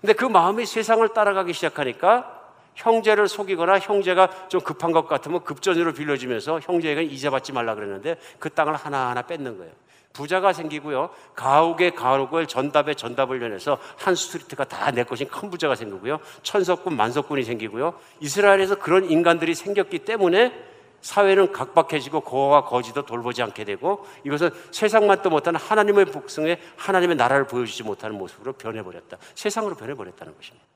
근데 그 마음이 세상을 따라가기 시작하니까 형제를 속이거나 형제가 좀 급한 것 같으면 급전으로 빌려주면서 형제에게 이자 받지 말라 그랬는데 그 땅을 하나하나 뺏는 거예요. 부자가 생기고요. 가옥에 가옥을 전답에 전답을 연해서 한 스트리트가 다 내 것인 큰 부자가 생기고요. 천석군, 만석군이 생기고요. 이스라엘에서 그런 인간들이 생겼기 때문에 사회는 각박해지고 거와 거지도 돌보지 않게 되고 이것은 세상만도 못하는 하나님의 복성에 하나님의 나라를 보여주지 못하는 모습으로 변해버렸다. 세상으로 변해버렸다는 것입니다.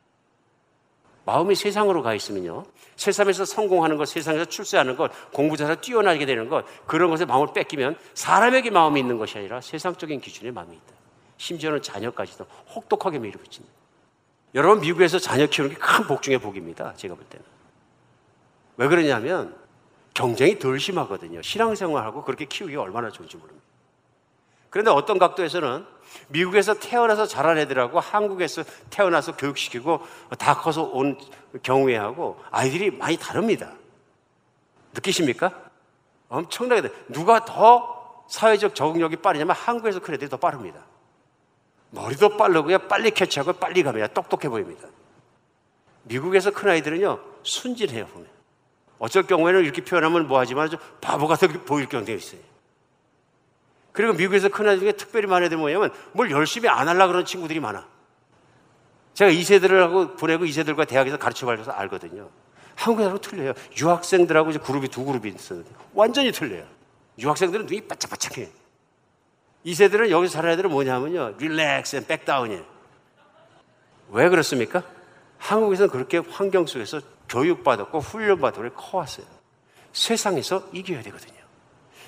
마음이 세상으로 가 있으면요. 세상에서 성공하는 것, 세상에서 출세하는 것, 공부 잘해서 뛰어나게 되는 것, 그런 것에 마음을 뺏기면 사람에게 마음이 있는 것이 아니라 세상적인 기준에 마음이 있다. 심지어는 자녀까지도 혹독하게 밀어붙입니다. 여러분, 미국에서 자녀 키우는 게 큰 복 중의 복입니다. 제가 볼 때는. 왜 그러냐면 경쟁이 덜 심하거든요. 신앙생활하고 그렇게 키우기가 얼마나 좋은지 모릅니다. 그런데 어떤 각도에서는 미국에서 태어나서 자란 애들하고 한국에서 태어나서 교육시키고 다 커서 온 경우에 하고 아이들이 많이 다릅니다. 느끼십니까? 엄청나게 돼. 누가 더 사회적 적응력이 빠르냐면 한국에서 큰 애들이 더 빠릅니다. 머리도 빠르고요. 빨리 캐치하고 빨리 갑니다. 똑똑해 보입니다. 미국에서 큰 아이들은요. 순진해요, 보면. 어쩔 경우에는 이렇게 표현하면 뭐하지만 좀 바보 같아 보일 경우도 있어요. 그리고 미국에서 큰 아이들 중에 특별히 많은 애들 뭐냐면 뭘 열심히 안 하려고 그러는 친구들이 많아. 제가 이 세대를 하고 보내고 이 세대들과 대학에서 가르쳐 봐서 알거든요. 한국하고 틀려요. 유학생들하고 이제 그룹이 두 그룹이 있어요. 완전히 틀려요. 유학생들은 눈이 바짝바짝해. 이 세대는 여기서 자란 애들은 뭐냐면요. relax and back down이에요. 왜 그렇습니까? 한국에서는 그렇게 환경 속에서 교육받았고 훈련받고 커왔어요. 세상에서 이겨야 되거든요.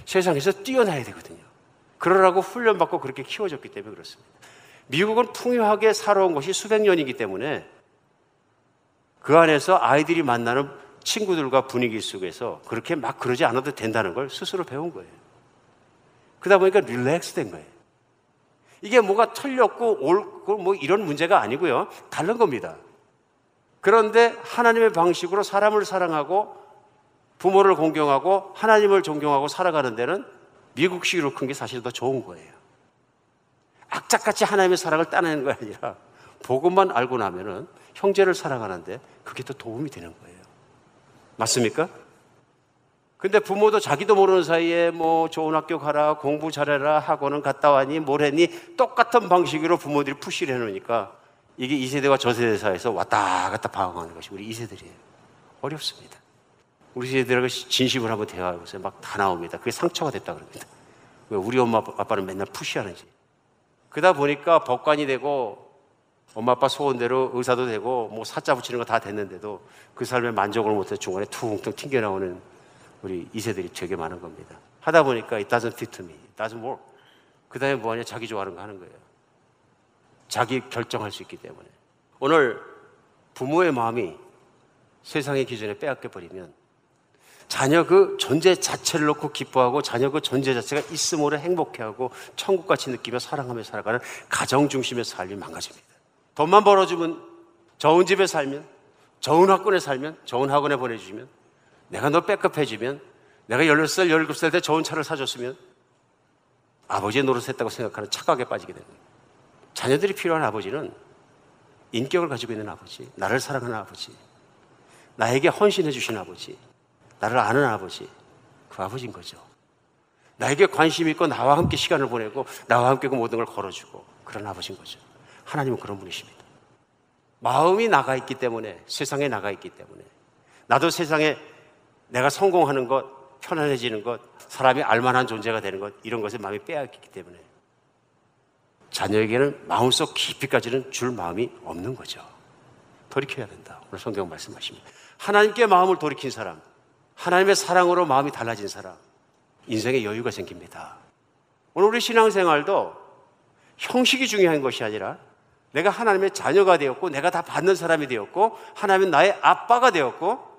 세상에서 뛰어나야 되거든요. 그러라고 훈련받고 그렇게 키워졌기 때문에 그렇습니다. 미국은 풍요하게 살아온 것이 수백 년이기 때문에 그 안에서 아이들이 만나는 친구들과 분위기 속에서 그렇게 막 그러지 않아도 된다는 걸 스스로 배운 거예요. 그러다 보니까 릴렉스 된 거예요. 이게 뭐가 틀렸고 옳고 뭐 이런 문제가 아니고요. 다른 겁니다. 그런데 하나님의 방식으로 사람을 사랑하고 부모를 공경하고 하나님을 존경하고 살아가는 데는 미국식으로 큰 게 사실 더 좋은 거예요. 악착같이 하나님의 사랑을 따내는 거 아니라 복음만 알고 나면은 형제를 사랑하는데 그게 더 도움이 되는 거예요. 맞습니까? 근데 부모도 자기도 모르는 사이에 뭐 좋은 학교 가라, 공부 잘해라, 학원은 갔다 와니, 뭘 했니? 똑같은 방식으로 부모들이 푸시를 해놓으니까 이게 이 세대와 저 세대 사이에서 왔다 갔다 방황하는 것이 우리 이 세대들이에요. 어렵습니다. 우리 세대들하고 진심을 한번 대화해보세요. 막 다 나옵니다. 그게 상처가 됐다 그럽니다. 왜 우리 엄마 아빠는 맨날 푸시하는지. 그러다 보니까 법관이 되고 엄마 아빠 소원대로 의사도 되고 뭐 사자 붙이는 거 다 됐는데도 그 삶에 만족을 못해 중간에 퉁퉁 튕겨 나오는 우리 2세들이 되게 많은 겁니다. 하다 보니까 it doesn't fit me, it doesn't work. 그 다음에 뭐하냐? 자기 좋아하는 거 하는 거예요. 자기 결정할 수 있기 때문에. 오늘 부모의 마음이 세상의 기준에 빼앗겨 버리면 자녀 그 존재 자체를 놓고 기뻐하고 자녀 그 존재 자체가 있음으로 행복해하고 천국같이 느끼며 사랑하며 살아가는 가정 중심의 삶이 망가집니다. 돈만 벌어주면 좋은 집에 살면 좋은 학군에 살면 좋은 학원에 보내주면 내가 너 백업해주면 내가 16살, 17살 때 좋은 차를 사줬으면 아버지의 노릇했다고 생각하는 착각에 빠지게 됩니다. 자녀들이 필요한 아버지는 인격을 가지고 있는 아버지, 나를 사랑하는 아버지, 나에게 헌신해 주신 아버지, 나를 아는 아버지, 그 아버지인 거죠. 나에게 관심 있고 나와 함께 시간을 보내고 나와 함께 그 모든 걸 걸어주고 그런 아버지인 거죠. 하나님은 그런 분이십니다. 마음이 나가 있기 때문에 세상에 나가 있기 때문에 나도 세상에 내가 성공하는 것, 편안해지는 것, 사람이 알만한 존재가 되는 것 이런 것에 마음이 빼앗기기 때문에 자녀에게는 마음속 깊이까지는 줄 마음이 없는 거죠. 돌이켜야 된다. 오늘 성경 말씀하십니다. 하나님께 마음을 돌이킨 사람, 하나님의 사랑으로 마음이 달라진 사람, 인생에 여유가 생깁니다. 오늘 우리 신앙생활도 형식이 중요한 것이 아니라 내가 하나님의 자녀가 되었고 내가 다 받는 사람이 되었고 하나님은 나의 아빠가 되었고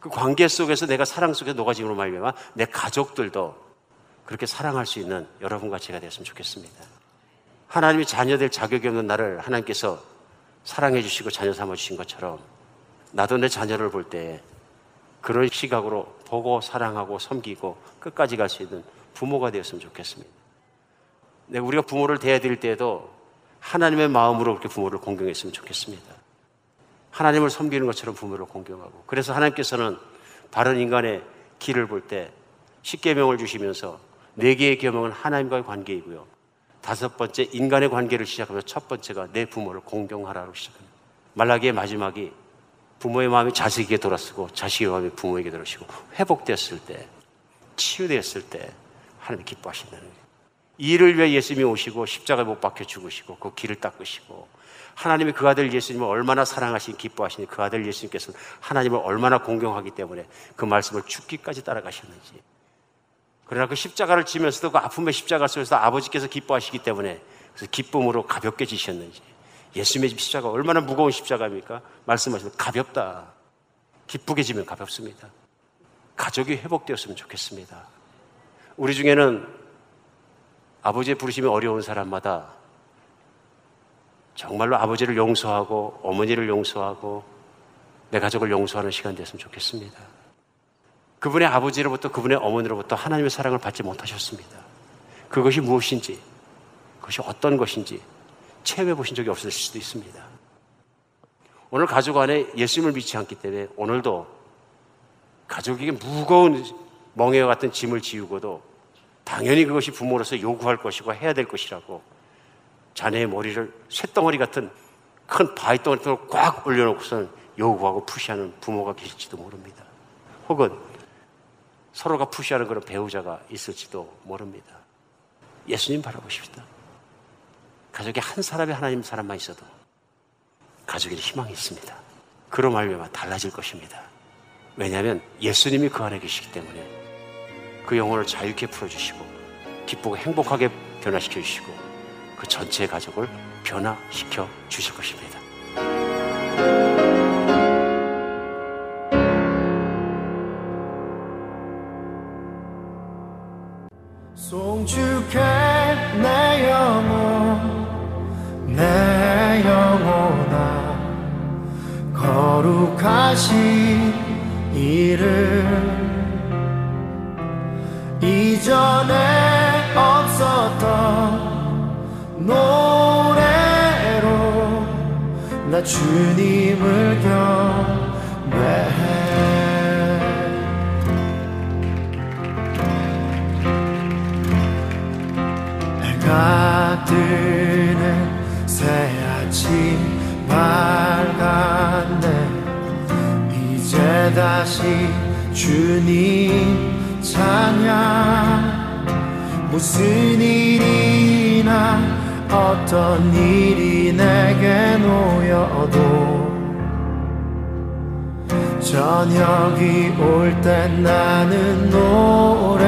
그 관계 속에서 내가 사랑 속에 녹아짐으로 말미암아 내 가족들도 그렇게 사랑할 수 있는 여러분과 제가 되었으면 좋겠습니다. 하나님이 자녀 될 자격이 없는 나를 하나님께서 사랑해 주시고 자녀 삼아 주신 것처럼 나도 내 자녀를 볼 때 그런 시각으로 보고 사랑하고 섬기고 끝까지 갈 수 있는 부모가 되었으면 좋겠습니다. 네, 우리가 부모를 대해드릴 때에도 하나님의 마음으로 그렇게 부모를 공경했으면 좋겠습니다. 하나님을 섬기는 것처럼 부모를 공경하고 그래서 하나님께서는 바른 인간의 길을 볼 때 십계명을 주시면서 네 개의 계명은 하나님과의 관계이고요. 다섯 번째 인간의 관계를 시작하면서 첫 번째가 내 부모를 공경하라로 시작합니다. 말라기의 마지막이 부모의 마음이 자식에게 돌아서고 자식의 마음이 부모에게 돌아서고 회복됐을 때 치유됐을 때 하나님이 기뻐하신다는 거예요. 이를 위해 예수님이 오시고 십자가에 못 박혀 죽으시고 그 길을 닦으시고 하나님이 그 아들 예수님을 얼마나 사랑하시니 기뻐하시니 그 아들 예수님께서는 하나님을 얼마나 공경하기 때문에 그 말씀을 죽기까지 따라가셨는지 그러나 그 십자가를 지면서도 그 아픔의 십자가 속에서 아버지께서 기뻐하시기 때문에 그래서 기쁨으로 가볍게 지셨는지 예수님의 십자가 얼마나 무거운 십자가입니까? 말씀하시면 가볍다. 기쁘게 지면 가볍습니다. 가족이 회복되었으면 좋겠습니다. 우리 중에는 아버지의 부르심이 어려운 사람마다 정말로 아버지를 용서하고 어머니를 용서하고 내 가족을 용서하는 시간 됐으면 좋겠습니다. 그분의 아버지로부터 그분의 어머니로부터 하나님의 사랑을 받지 못하셨습니다. 그것이 무엇인지, 그것이 어떤 것인지 체험해 보신 적이 없으실 수도 있습니다. 오늘 가족 안에 예수님을 믿지 않기 때문에 오늘도 가족에게 무거운 멍에와 같은 짐을 지우고도 당연히 그것이 부모로서 요구할 것이고 해야 될 것이라고 자네의 머리를 쇳덩어리 같은 큰 바위 덩어리를 꽉 올려놓고선 요구하고 푸시하는 부모가 계실지도 모릅니다. 혹은 서로가 푸시하는 그런 배우자가 있을지도 모릅니다. 예수님 바라보십시다. 가족에 한 사람이 하나님 사람만 있어도 가족에 희망이 있습니다. 그로 말미암아 달라질 것입니다. 왜냐하면 예수님이 그 안에 계시기 때문에 그 영혼을 자유케 풀어주시고 기쁘고 행복하게 변화시켜 주시고 그 전체 가족을 변화시켜 주실 것입니다. 하신 이름 이전에 없었던 노래로 나 주님을 다시 주님 찬양. 무슨 일이나 어떤 일이 내게 놓여도 저녁이 올때 나는 노래해.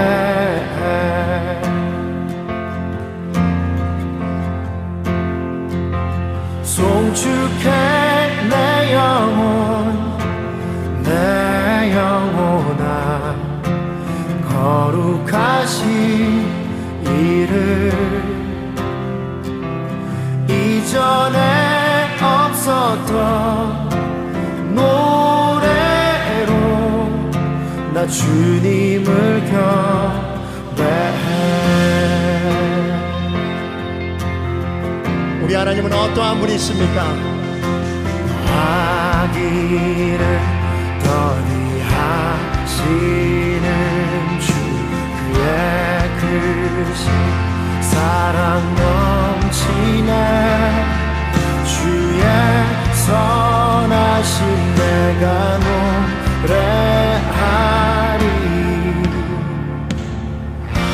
송축해 내 영혼 내 영혼아 거룩하신 이름 이전에 없었던 노래로 나 주님을 경배해 우리 하나님은 어떠한 분이십니까? 아기를 더디하시는 주 그의 크신 사랑 넘치네. 주의 선하신 내가 노래하리.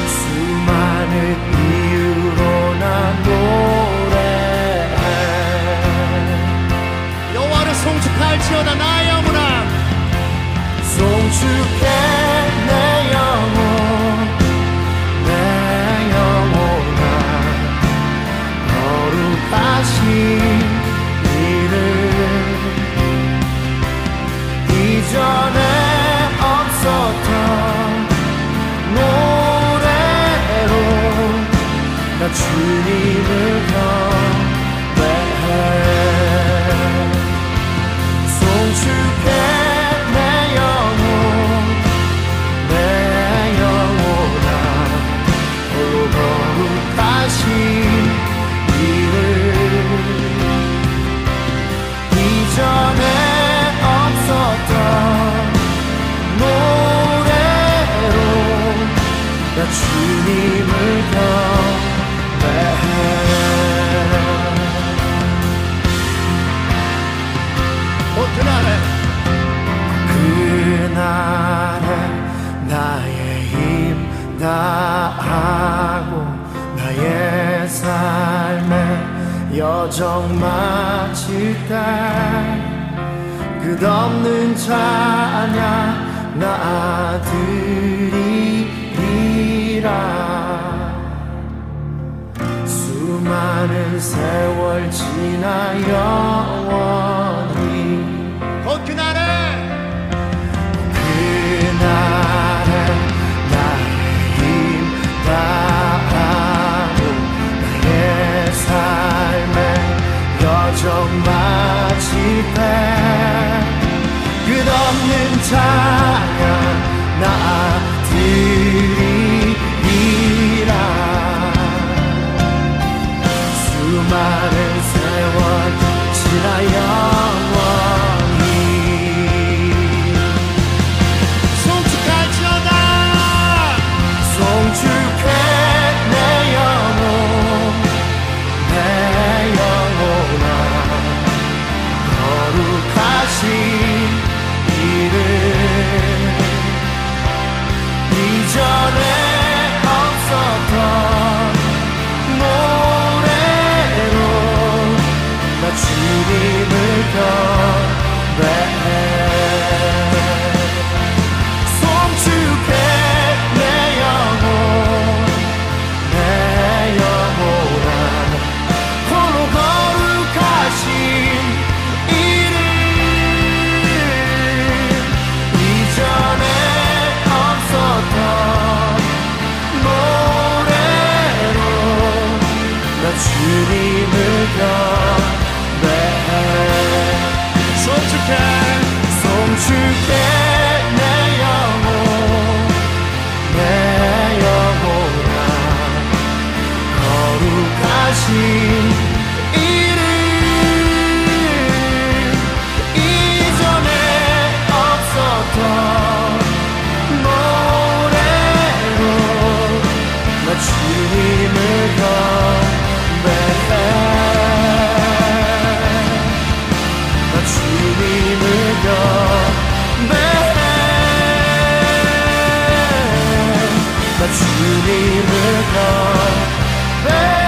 수많은 이유로 나 노래해. 여호와를 송축할지어다 나의 영혼아 together you need the call. Baby,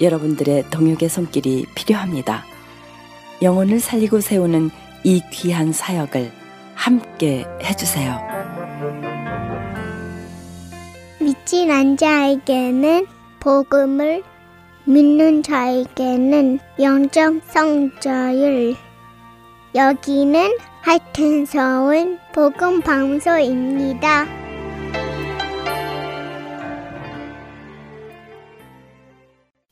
여러분들의 동역의 손길이 필요합니다. 영혼을 살리고 세우는 이 귀한 사역을 함께 해주세요. 믿진 않은 자에게는 복음을 믿는 자에게는 영적 성자율 여기는 서울 복음 방송입니다.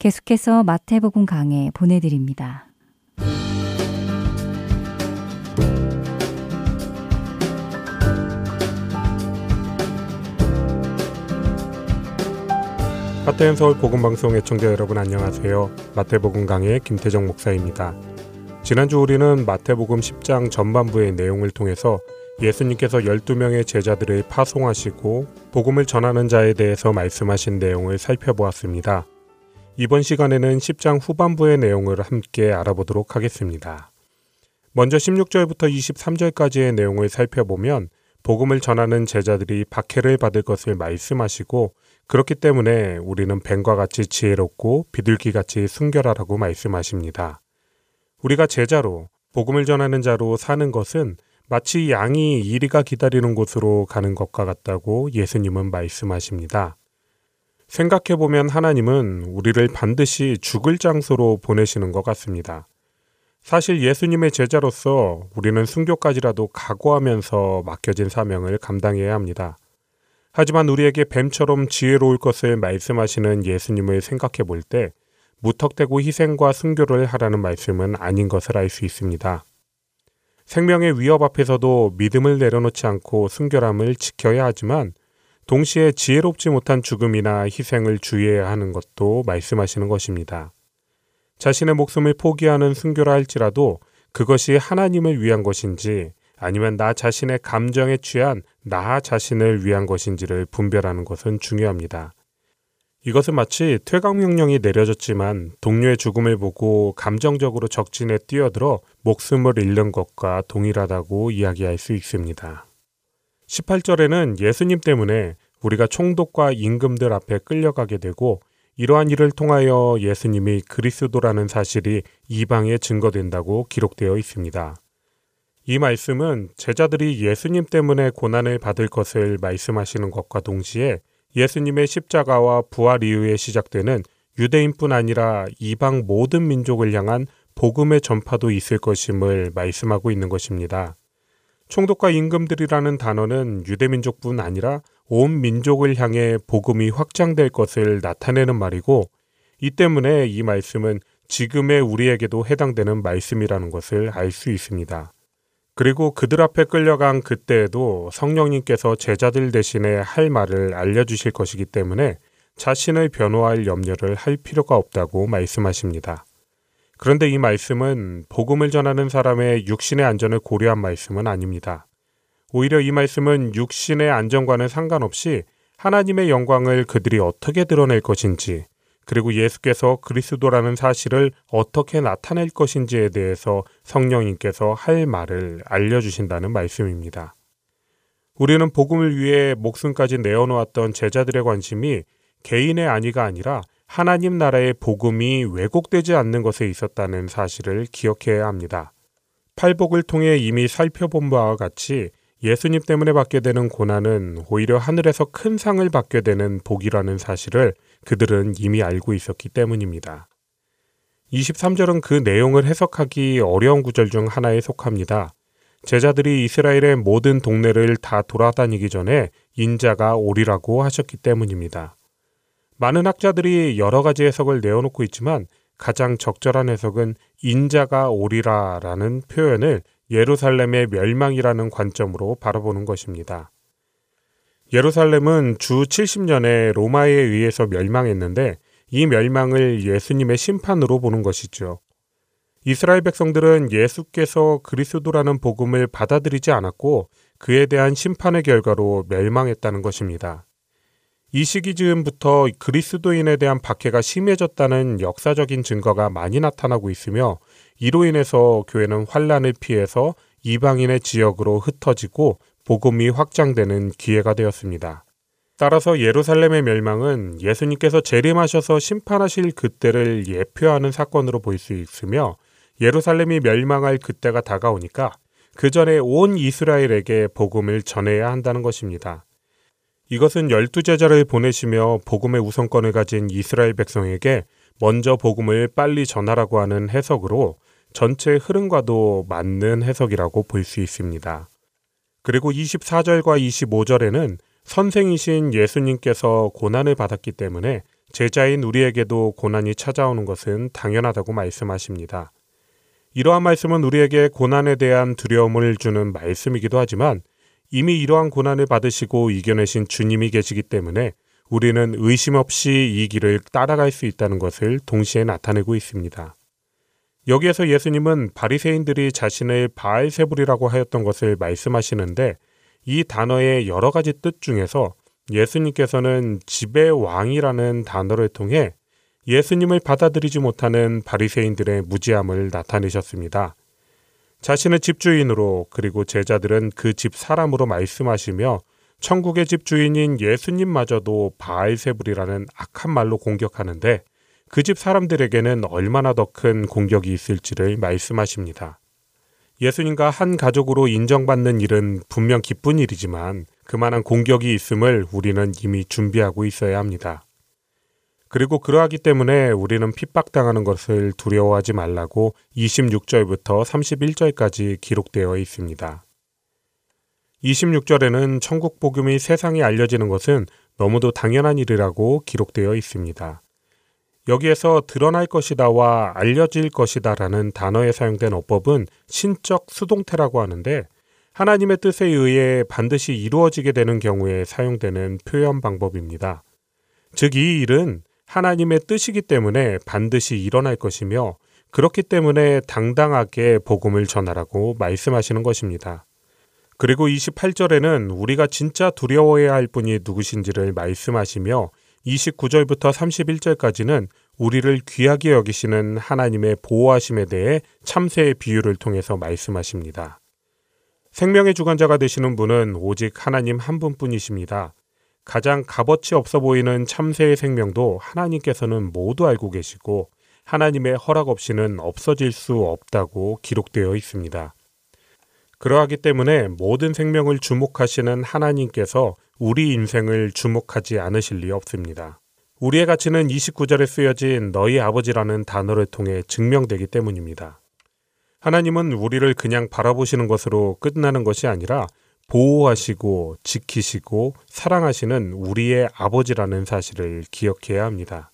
계속해서 마태복음 강해 보내드립니다. 하트앤 서울 복음방송 애청자 여러분 안녕하세요. 마태복음 강의 김태정 목사입니다. 지난주 우리는 마태복음 10장 전반부의 내용을 통해서 예수님께서 12명의 제자들을 파송하시고 복음을 전하는 자에 대해서 말씀하신 내용을 살펴보았습니다. 이번 시간에는 10장 후반부의 내용을 함께 알아보도록 하겠습니다. 먼저 16절부터 23절까지의 내용을 살펴보면 복음을 전하는 제자들이 박해를 받을 것을 말씀하시고 그렇기 때문에 우리는 뱀과 같이 지혜롭고 비둘기 같이 순결하라고 말씀하십니다. 우리가 제자로 복음을 전하는 자로 사는 것은 마치 양이 이리가 기다리는 곳으로 가는 것과 같다고 예수님은 말씀하십니다. 생각해보면 하나님은 우리를 반드시 죽을 장소로 보내시는 것 같습니다. 사실 예수님의 제자로서 우리는 순교까지라도 각오하면서 맡겨진 사명을 감당해야 합니다. 하지만 우리에게 뱀처럼 지혜로울 것을 말씀하시는 예수님을 생각해 볼 때 무턱대고 희생과 순교를 하라는 말씀은 아닌 것을 알 수 있습니다. 생명의 위협 앞에서도 믿음을 내려놓지 않고 순결함을 지켜야 하지만 동시에 지혜롭지 못한 죽음이나 희생을 주의해야 하는 것도 말씀하시는 것입니다. 자신의 목숨을 포기하는 순교라 할지라도 그것이 하나님을 위한 것인지 아니면 나 자신의 감정에 취한 나 자신을 위한 것인지를 분별하는 것은 중요합니다. 이것은 마치 퇴각 명령이 내려졌지만 동료의 죽음을 보고 감정적으로 적진에 뛰어들어 목숨을 잃는 것과 동일하다고 이야기할 수 있습니다. 18절에는 예수님 때문에 우리가 총독과 임금들 앞에 끌려가게 되고 이러한 일을 통하여 예수님이 그리스도라는 사실이 이방에 증거된다고 기록되어 있습니다. 이 말씀은 제자들이 예수님 때문에 고난을 받을 것을 말씀하시는 것과 동시에 예수님의 십자가와 부활 이후에 시작되는 유대인뿐 아니라 이방 모든 민족을 향한 복음의 전파도 있을 것임을 말씀하고 있는 것입니다. 총독과 임금들이라는 단어는 유대민족뿐 아니라 온 민족을 향해 복음이 확장될 것을 나타내는 말이고 이 때문에 이 말씀은 지금의 우리에게도 해당되는 말씀이라는 것을 알 수 있습니다. 그리고 그들 앞에 끌려간 그때에도 성령님께서 제자들 대신에 할 말을 알려주실 것이기 때문에 자신을 변호할 염려를 할 필요가 없다고 말씀하십니다. 그런데 이 말씀은 복음을 전하는 사람의 육신의 안전을 고려한 말씀은 아닙니다. 오히려 이 말씀은 육신의 안전과는 상관없이 하나님의 영광을 그들이 어떻게 드러낼 것인지, 그리고 예수께서 그리스도라는 사실을 어떻게 나타낼 것인지에 대해서 성령님께서 할 말을 알려주신다는 말씀입니다. 우리는 복음을 위해 목숨까지 내어놓았던 제자들의 관심이 개인의 안위가 아니라 하나님 나라의 복음이 왜곡되지 않는 것에 있었다는 사실을 기억해야 합니다. 팔복을 통해 이미 살펴본 바와 같이 예수님 때문에 받게 되는 고난은 오히려 하늘에서 큰 상을 받게 되는 복이라는 사실을 그들은 이미 알고 있었기 때문입니다. 23절은 그 내용을 해석하기 어려운 구절 중 하나에 속합니다. 제자들이 이스라엘의 모든 동네를 다 돌아다니기 전에 인자가 오리라고 하셨기 때문입니다. 많은 학자들이 여러 가지 해석을 내어놓고 있지만 가장 적절한 해석은 인자가 오리라라는 표현을 예루살렘의 멸망이라는 관점으로 바라보는 것입니다. 예루살렘은 주 70년에 로마에 의해서 멸망했는데 이 멸망을 예수님의 심판으로 보는 것이죠. 이스라엘 백성들은 예수께서 그리스도라는 복음을 받아들이지 않았고 그에 대한 심판의 결과로 멸망했다는 것입니다. 이 시기 즈음부터 그리스도인에 대한 박해가 심해졌다는 역사적인 증거가 많이 나타나고 있으며 이로 인해서 교회는 환란을 피해서 이방인의 지역으로 흩어지고 복음이 확장되는 기회가 되었습니다. 따라서 예루살렘의 멸망은 예수님께서 재림하셔서 심판하실 그때를 예표하는 사건으로 볼 수 있으며 예루살렘이 멸망할 그때가 다가오니까 그 전에 온 이스라엘에게 복음을 전해야 한다는 것입니다. 이것은 열두 제자를 보내시며 복음의 우선권을 가진 이스라엘 백성에게 먼저 복음을 빨리 전하라고 하는 해석으로 전체 흐름과도 맞는 해석이라고 볼 수 있습니다. 그리고 24절과 25절에는 선생이신 예수님께서 고난을 받았기 때문에 제자인 우리에게도 고난이 찾아오는 것은 당연하다고 말씀하십니다. 이러한 말씀은 우리에게 고난에 대한 두려움을 주는 말씀이기도 하지만 이미 이러한 고난을 받으시고 이겨내신 주님이 계시기 때문에 우리는 의심 없이 이 길을 따라갈 수 있다는 것을 동시에 나타내고 있습니다. 여기에서 예수님은 바리새인들이 자신을 바알세불이라고 하였던 것을 말씀하시는데 이 단어의 여러 가지 뜻 중에서 예수님께서는 지배 왕이라는 단어를 통해 예수님을 받아들이지 못하는 바리새인들의 무지함을 나타내셨습니다. 자신의 집주인으로 그리고 제자들은 그 집 사람으로 말씀하시며 천국의 집주인인 예수님마저도 바알세불이라는 악한 말로 공격하는데 그 집 사람들에게는 얼마나 더 큰 공격이 있을지를 말씀하십니다. 예수님과 한 가족으로 인정받는 일은 분명 기쁜 일이지만 그만한 공격이 있음을 우리는 이미 준비하고 있어야 합니다. 그리고 그러하기 때문에 우리는 핍박당하는 것을 두려워하지 말라고 26절부터 31절까지 기록되어 있습니다. 26절에는 천국 복음이 세상에 알려지는 것은 너무도 당연한 일이라고 기록되어 있습니다. 여기에서 드러날 것이다와 알려질 것이다라는 단어에 사용된 어법은 신적 수동태라고 하는데 하나님의 뜻에 의해 반드시 이루어지게 되는 경우에 사용되는 표현 방법입니다. 즉, 이 일은 하나님의 뜻이기 때문에 반드시 일어날 것이며 그렇기 때문에 당당하게 복음을 전하라고 말씀하시는 것입니다. 그리고 28절에는 우리가 진짜 두려워해야 할 분이 누구신지를 말씀하시며 29절부터 31절까지는 우리를 귀하게 여기시는 하나님의 보호하심에 대해 참새의 비유를 통해서 말씀하십니다. 생명의 주관자가 되시는 분은 오직 하나님 한 분뿐이십니다. 가장 값어치 없어 보이는 참새의 생명도 하나님께서는 모두 알고 계시고 하나님의 허락 없이는 없어질 수 없다고 기록되어 있습니다. 그러하기 때문에 모든 생명을 주목하시는 하나님께서 우리 인생을 주목하지 않으실 리 없습니다. 우리의 가치는 29절에 쓰여진 너희 아버지라는 단어를 통해 증명되기 때문입니다. 하나님은 우리를 그냥 바라보시는 것으로 끝나는 것이 아니라 보호하시고 지키시고 사랑하시는 우리의 아버지라는 사실을 기억해야 합니다.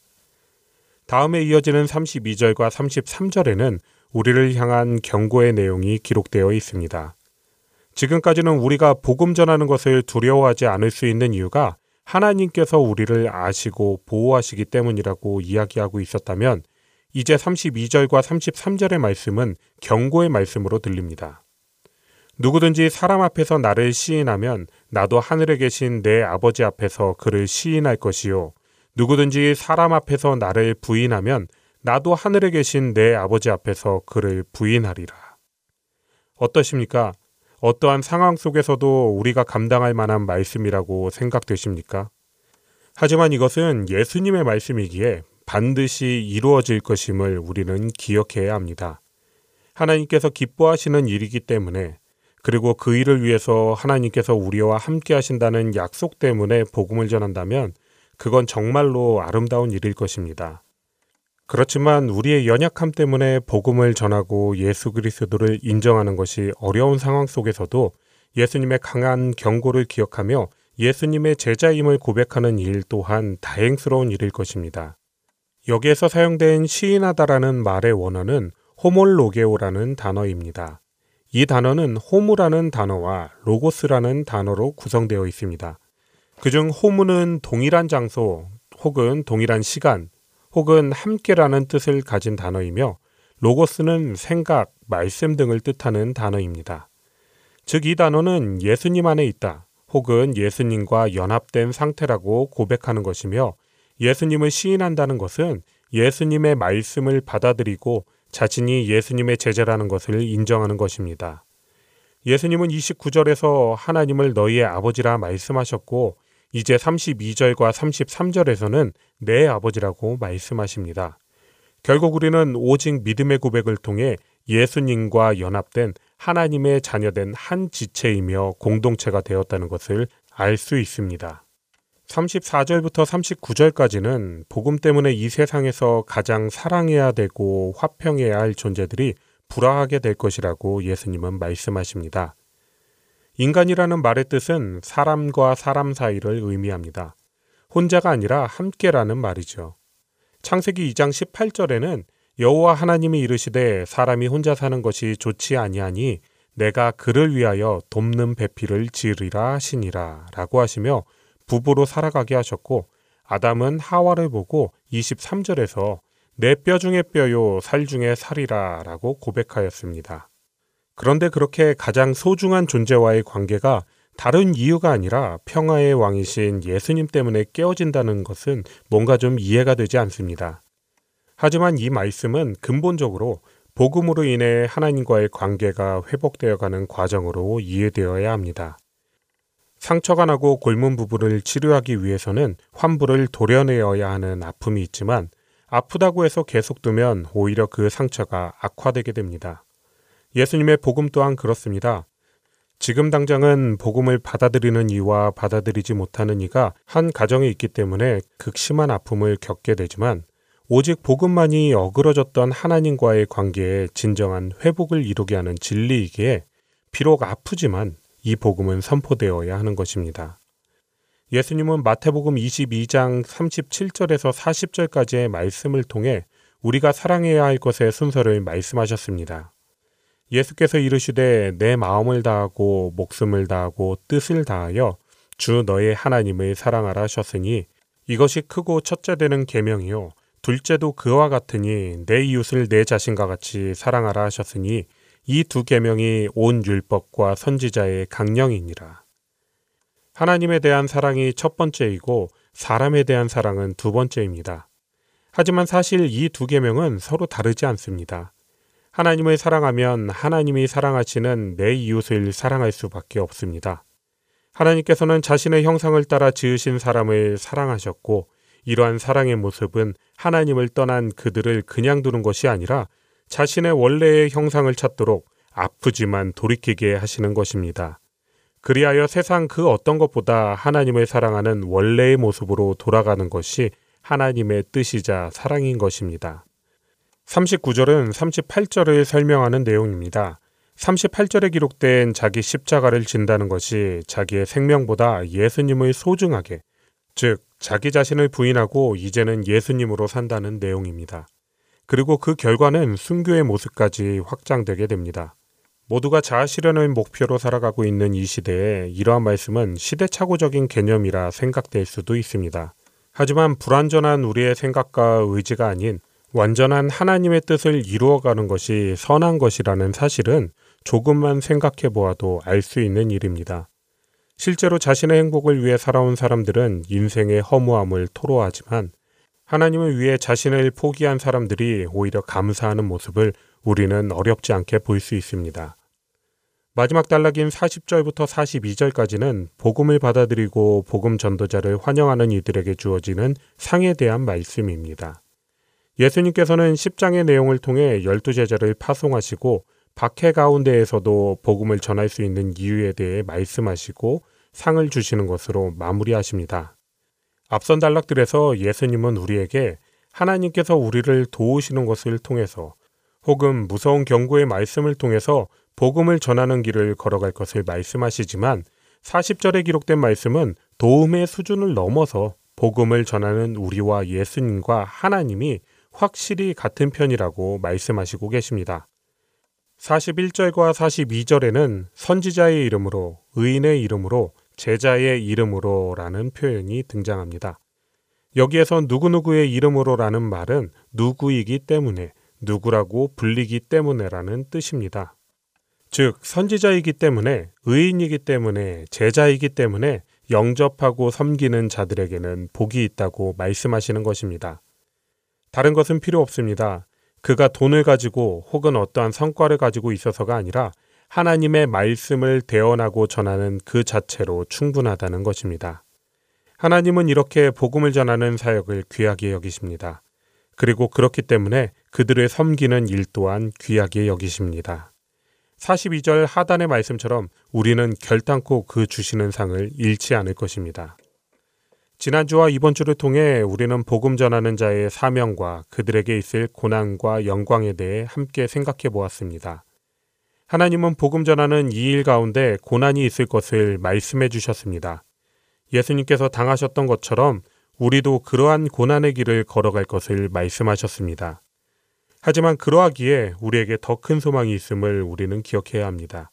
다음에 이어지는 32절과 33절에는 우리를 향한 경고의 내용이 기록되어 있습니다. 지금까지는 우리가 복음 전하는 것을 두려워하지 않을 수 있는 이유가 하나님께서 우리를 아시고 보호하시기 때문이라고 이야기하고 있었다면 이제 32절과 33절의 말씀은 경고의 말씀으로 들립니다. 누구든지 사람 앞에서 나를 시인하면 나도 하늘에 계신 내 아버지 앞에서 그를 시인할 것이요. 누구든지 사람 앞에서 나를 부인하면 나도 하늘에 계신 내 아버지 앞에서 그를 부인하리라. 어떠십니까? 어떠한 상황 속에서도 우리가 감당할 만한 말씀이라고 생각되십니까? 하지만 이것은 예수님의 말씀이기에 반드시 이루어질 것임을 우리는 기억해야 합니다. 하나님께서 기뻐하시는 일이기 때문에 그리고 그 일을 위해서 하나님께서 우리와 함께 하신다는 약속 때문에 복음을 전한다면 그건 정말로 아름다운 일일 것입니다. 그렇지만 우리의 연약함 때문에 복음을 전하고 예수 그리스도를 인정하는 것이 어려운 상황 속에서도 예수님의 강한 경고를 기억하며 예수님의 제자임을 고백하는 일 또한 다행스러운 일일 것입니다. 여기에서 사용된 시인하다라는 말의 원어는 호몰로게오라는 단어입니다. 이 단어는 호무라는 단어와 로고스라는 단어로 구성되어 있습니다. 그중 호무는 동일한 장소 혹은 동일한 시간 혹은 함께라는 뜻을 가진 단어이며 로고스는 생각, 말씀 등을 뜻하는 단어입니다. 즉, 이 단어는 예수님 안에 있다 혹은 예수님과 연합된 상태라고 고백하는 것이며 예수님을 시인한다는 것은 예수님의 말씀을 받아들이고 자신이 예수님의 제자라는 것을 인정하는 것입니다. 예수님은 29절에서 하나님을 너희의 아버지라 말씀하셨고 이제 32절과 33절에서는 내 아버지라고 말씀하십니다. 결국 우리는 오직 믿음의 고백을 통해 예수님과 연합된 하나님의 자녀된 한 지체이며 공동체가 되었다는 것을 알 수 있습니다. 34절부터 39절까지는 복음 때문에 이 세상에서 가장 사랑해야 되고 화평해야 할 존재들이 불화하게 될 것이라고 예수님은 말씀하십니다. 인간이라는 말의 뜻은 사람과 사람 사이를 의미합니다. 혼자가 아니라 함께라는 말이죠. 창세기 2장 18절에는 여호와 하나님이 이르시되 사람이 혼자 사는 것이 좋지 아니하니 내가 그를 위하여 돕는 배필을 지으리라 하시니라 라고 하시며 부부로 살아가게 하셨고 아담은 하와를 보고 23절에서 내 뼈 중에 뼈요 살 중에 살이라 라고 고백하였습니다. 그런데 그렇게 가장 소중한 존재와의 관계가 다른 이유가 아니라 평화의 왕이신 예수님 때문에 깨어진다는 것은 뭔가 좀 이해가 되지 않습니다. 하지만 이 말씀은 근본적으로 복음으로 인해 하나님과의 관계가 회복되어 가는 과정으로 이해되어야 합니다. 상처가 나고 골문 부부를 치료하기 위해서는 환부를 도려내어야 하는 아픔이 있지만 아프다고 해서 계속 두면 오히려 그 상처가 악화되게 됩니다. 예수님의 복음 또한 그렇습니다. 지금 당장은 복음을 받아들이는 이와 받아들이지 못하는 이가 한 가정에 있기 때문에 극심한 아픔을 겪게 되지만 오직 복음만이 어그러졌던 하나님과의 관계에 진정한 회복을 이루게 하는 진리이기에 비록 아프지만 이 복음은 선포되어야 하는 것입니다. 예수님은 마태복음 22장 37절에서 40절까지의 말씀을 통해 우리가 사랑해야 할 것의 순서를 말씀하셨습니다. 예수께서 이르시되 내 마음을 다하고 목숨을 다하고 뜻을 다하여 주 너의 하나님을 사랑하라 하셨으니 이것이 크고 첫째 되는 계명이요 둘째도 그와 같으니 내 이웃을 내 자신과 같이 사랑하라 하셨으니 이 두 계명이 온 율법과 선지자의 강령이니라. 하나님에 대한 사랑이 첫 번째이고 사람에 대한 사랑은 두 번째입니다. 하지만 사실 이 두 계명은 서로 다르지 않습니다. 하나님을 사랑하면 하나님이 사랑하시는 내 이웃을 사랑할 수밖에 없습니다. 하나님께서는 자신의 형상을 따라 지으신 사람을 사랑하셨고 이러한 사랑의 모습은 하나님을 떠난 그들을 그냥 두는 것이 아니라 자신의 원래의 형상을 찾도록 아프지만 돌이키게 하시는 것입니다. 그리하여 세상 그 어떤 것보다 하나님을 사랑하는 원래의 모습으로 돌아가는 것이 하나님의 뜻이자 사랑인 것입니다. 39절은 38절을 설명하는 내용입니다. 38절에 기록된 자기 십자가를 진다는 것이 자기의 생명보다 예수님을 소중하게, 즉, 자기 자신을 부인하고 이제는 예수님으로 산다는 내용입니다. 그리고 그 결과는 순교의 모습까지 확장되게 됩니다. 모두가 자아 실현을 목표로 살아가고 있는 이 시대에 이러한 말씀은 시대착오적인 개념이라 생각될 수도 있습니다. 하지만 불완전한 우리의 생각과 의지가 아닌 완전한 하나님의 뜻을 이루어가는 것이 선한 것이라는 사실은 조금만 생각해 보아도 알 수 있는 일입니다. 실제로 자신의 행복을 위해 살아온 사람들은 인생의 허무함을 토로하지만 하나님을 위해 자신을 포기한 사람들이 오히려 감사하는 모습을 우리는 어렵지 않게 볼 수 있습니다. 마지막 단락인 40절부터 42절까지는 복음을 받아들이고 복음 전도자를 환영하는 이들에게 주어지는 상에 대한 말씀입니다. 예수님께서는 10장의 내용을 통해 열두 제자를 파송하시고 박해 가운데에서도 복음을 전할 수 있는 이유에 대해 말씀하시고 상을 주시는 것으로 마무리하십니다. 앞선 단락들에서 예수님은 우리에게 하나님께서 우리를 도우시는 것을 통해서 혹은 무서운 경고의 말씀을 통해서 복음을 전하는 길을 걸어갈 것을 말씀하시지만 40절에 기록된 말씀은 도움의 수준을 넘어서 복음을 전하는 우리와 예수님과 하나님이 확실히 같은 편이라고 말씀하시고 계십니다. 41절과 42절에는 선지자의 이름으로, 의인의 이름으로, 제자의 이름으로라는 표현이 등장합니다. 여기에서 누구누구의 이름으로라는 말은 누구이기 때문에, 누구라고 불리기 때문에라는 뜻입니다. 즉, 선지자이기 때문에, 의인이기 때문에, 제자이기 때문에 영접하고 섬기는 자들에게는 복이 있다고 말씀하시는 것입니다. 다른 것은 필요 없습니다. 그가 돈을 가지고 혹은 어떠한 성과를 가지고 있어서가 아니라 하나님의 말씀을 대언하고 전하는 그 자체로 충분하다는 것입니다. 하나님은 이렇게 복음을 전하는 사역을 귀하게 여기십니다. 그리고 그렇기 때문에 그들을 섬기는 일 또한 귀하게 여기십니다. 42절 하단의 말씀처럼 우리는 결단코 그 주시는 상을 잃지 않을 것입니다. 지난주와 이번 주를 통해 우리는 복음 전하는 자의 사명과 그들에게 있을 고난과 영광에 대해 함께 생각해 보았습니다. 하나님은 복음 전하는 이 일 가운데 고난이 있을 것을 말씀해 주셨습니다. 예수님께서 당하셨던 것처럼 우리도 그러한 고난의 길을 걸어갈 것을 말씀하셨습니다. 하지만 그러하기에 우리에게 더 큰 소망이 있음을 우리는 기억해야 합니다.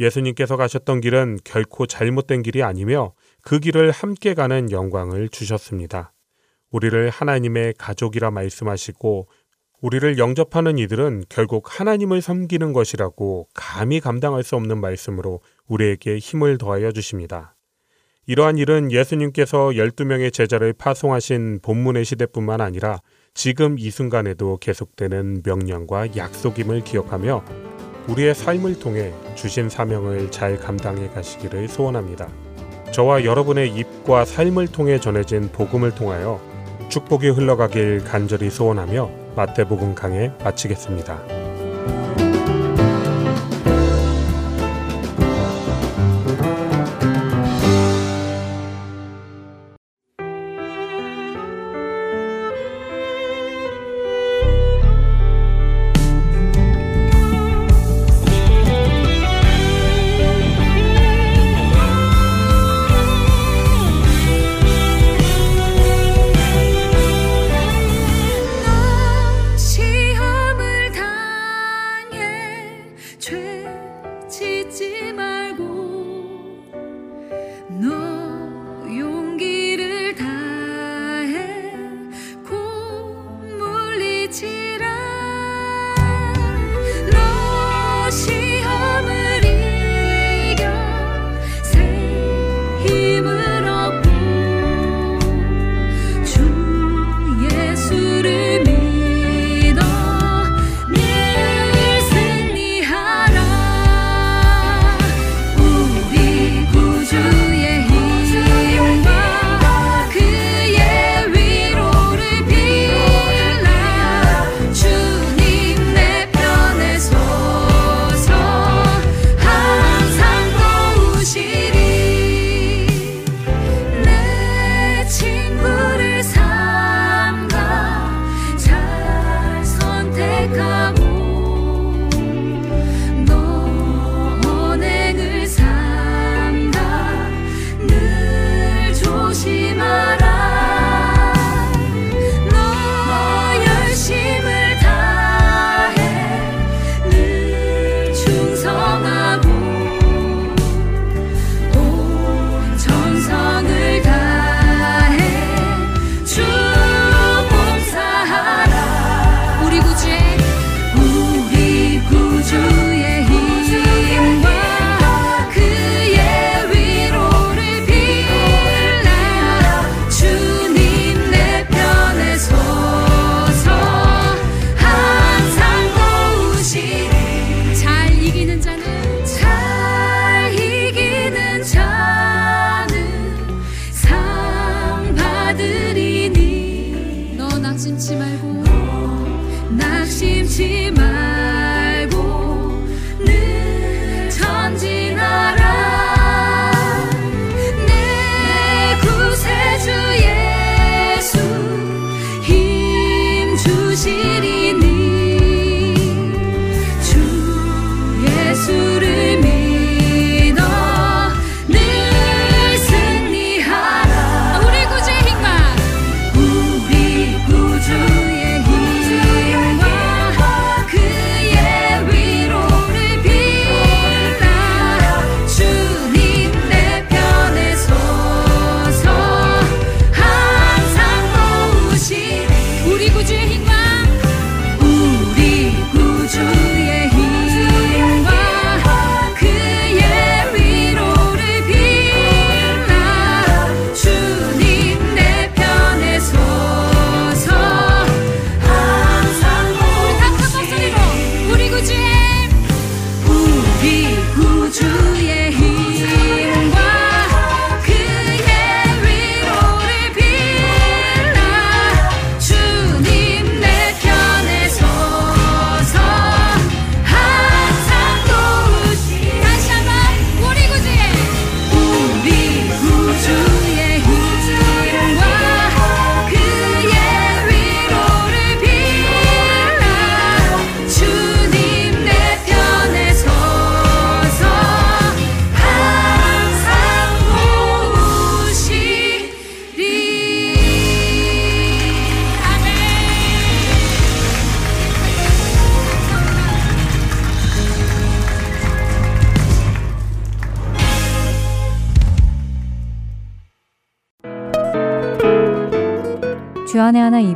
예수님께서 가셨던 길은 결코 잘못된 길이 아니며 그 길을 함께 가는 영광을 주셨습니다. 우리를 하나님의 가족이라 말씀하시고 우리를 영접하는 이들은 결국 하나님을 섬기는 것이라고 감히 감당할 수 없는 말씀으로 우리에게 힘을 더하여 주십니다. 이러한 일은 예수님께서 12명의 제자를 파송하신 본문의 시대뿐만 아니라 지금 이 순간에도 계속되는 명령과 약속임을 기억하며 우리의 삶을 통해 주신 사명을 잘 감당해 가시기를 소원합니다. 저와 여러분의 입과 삶을 통해 전해진 복음을 통하여 축복이 흘러가길 간절히 소원하며 마태복음 강해 마치겠습니다.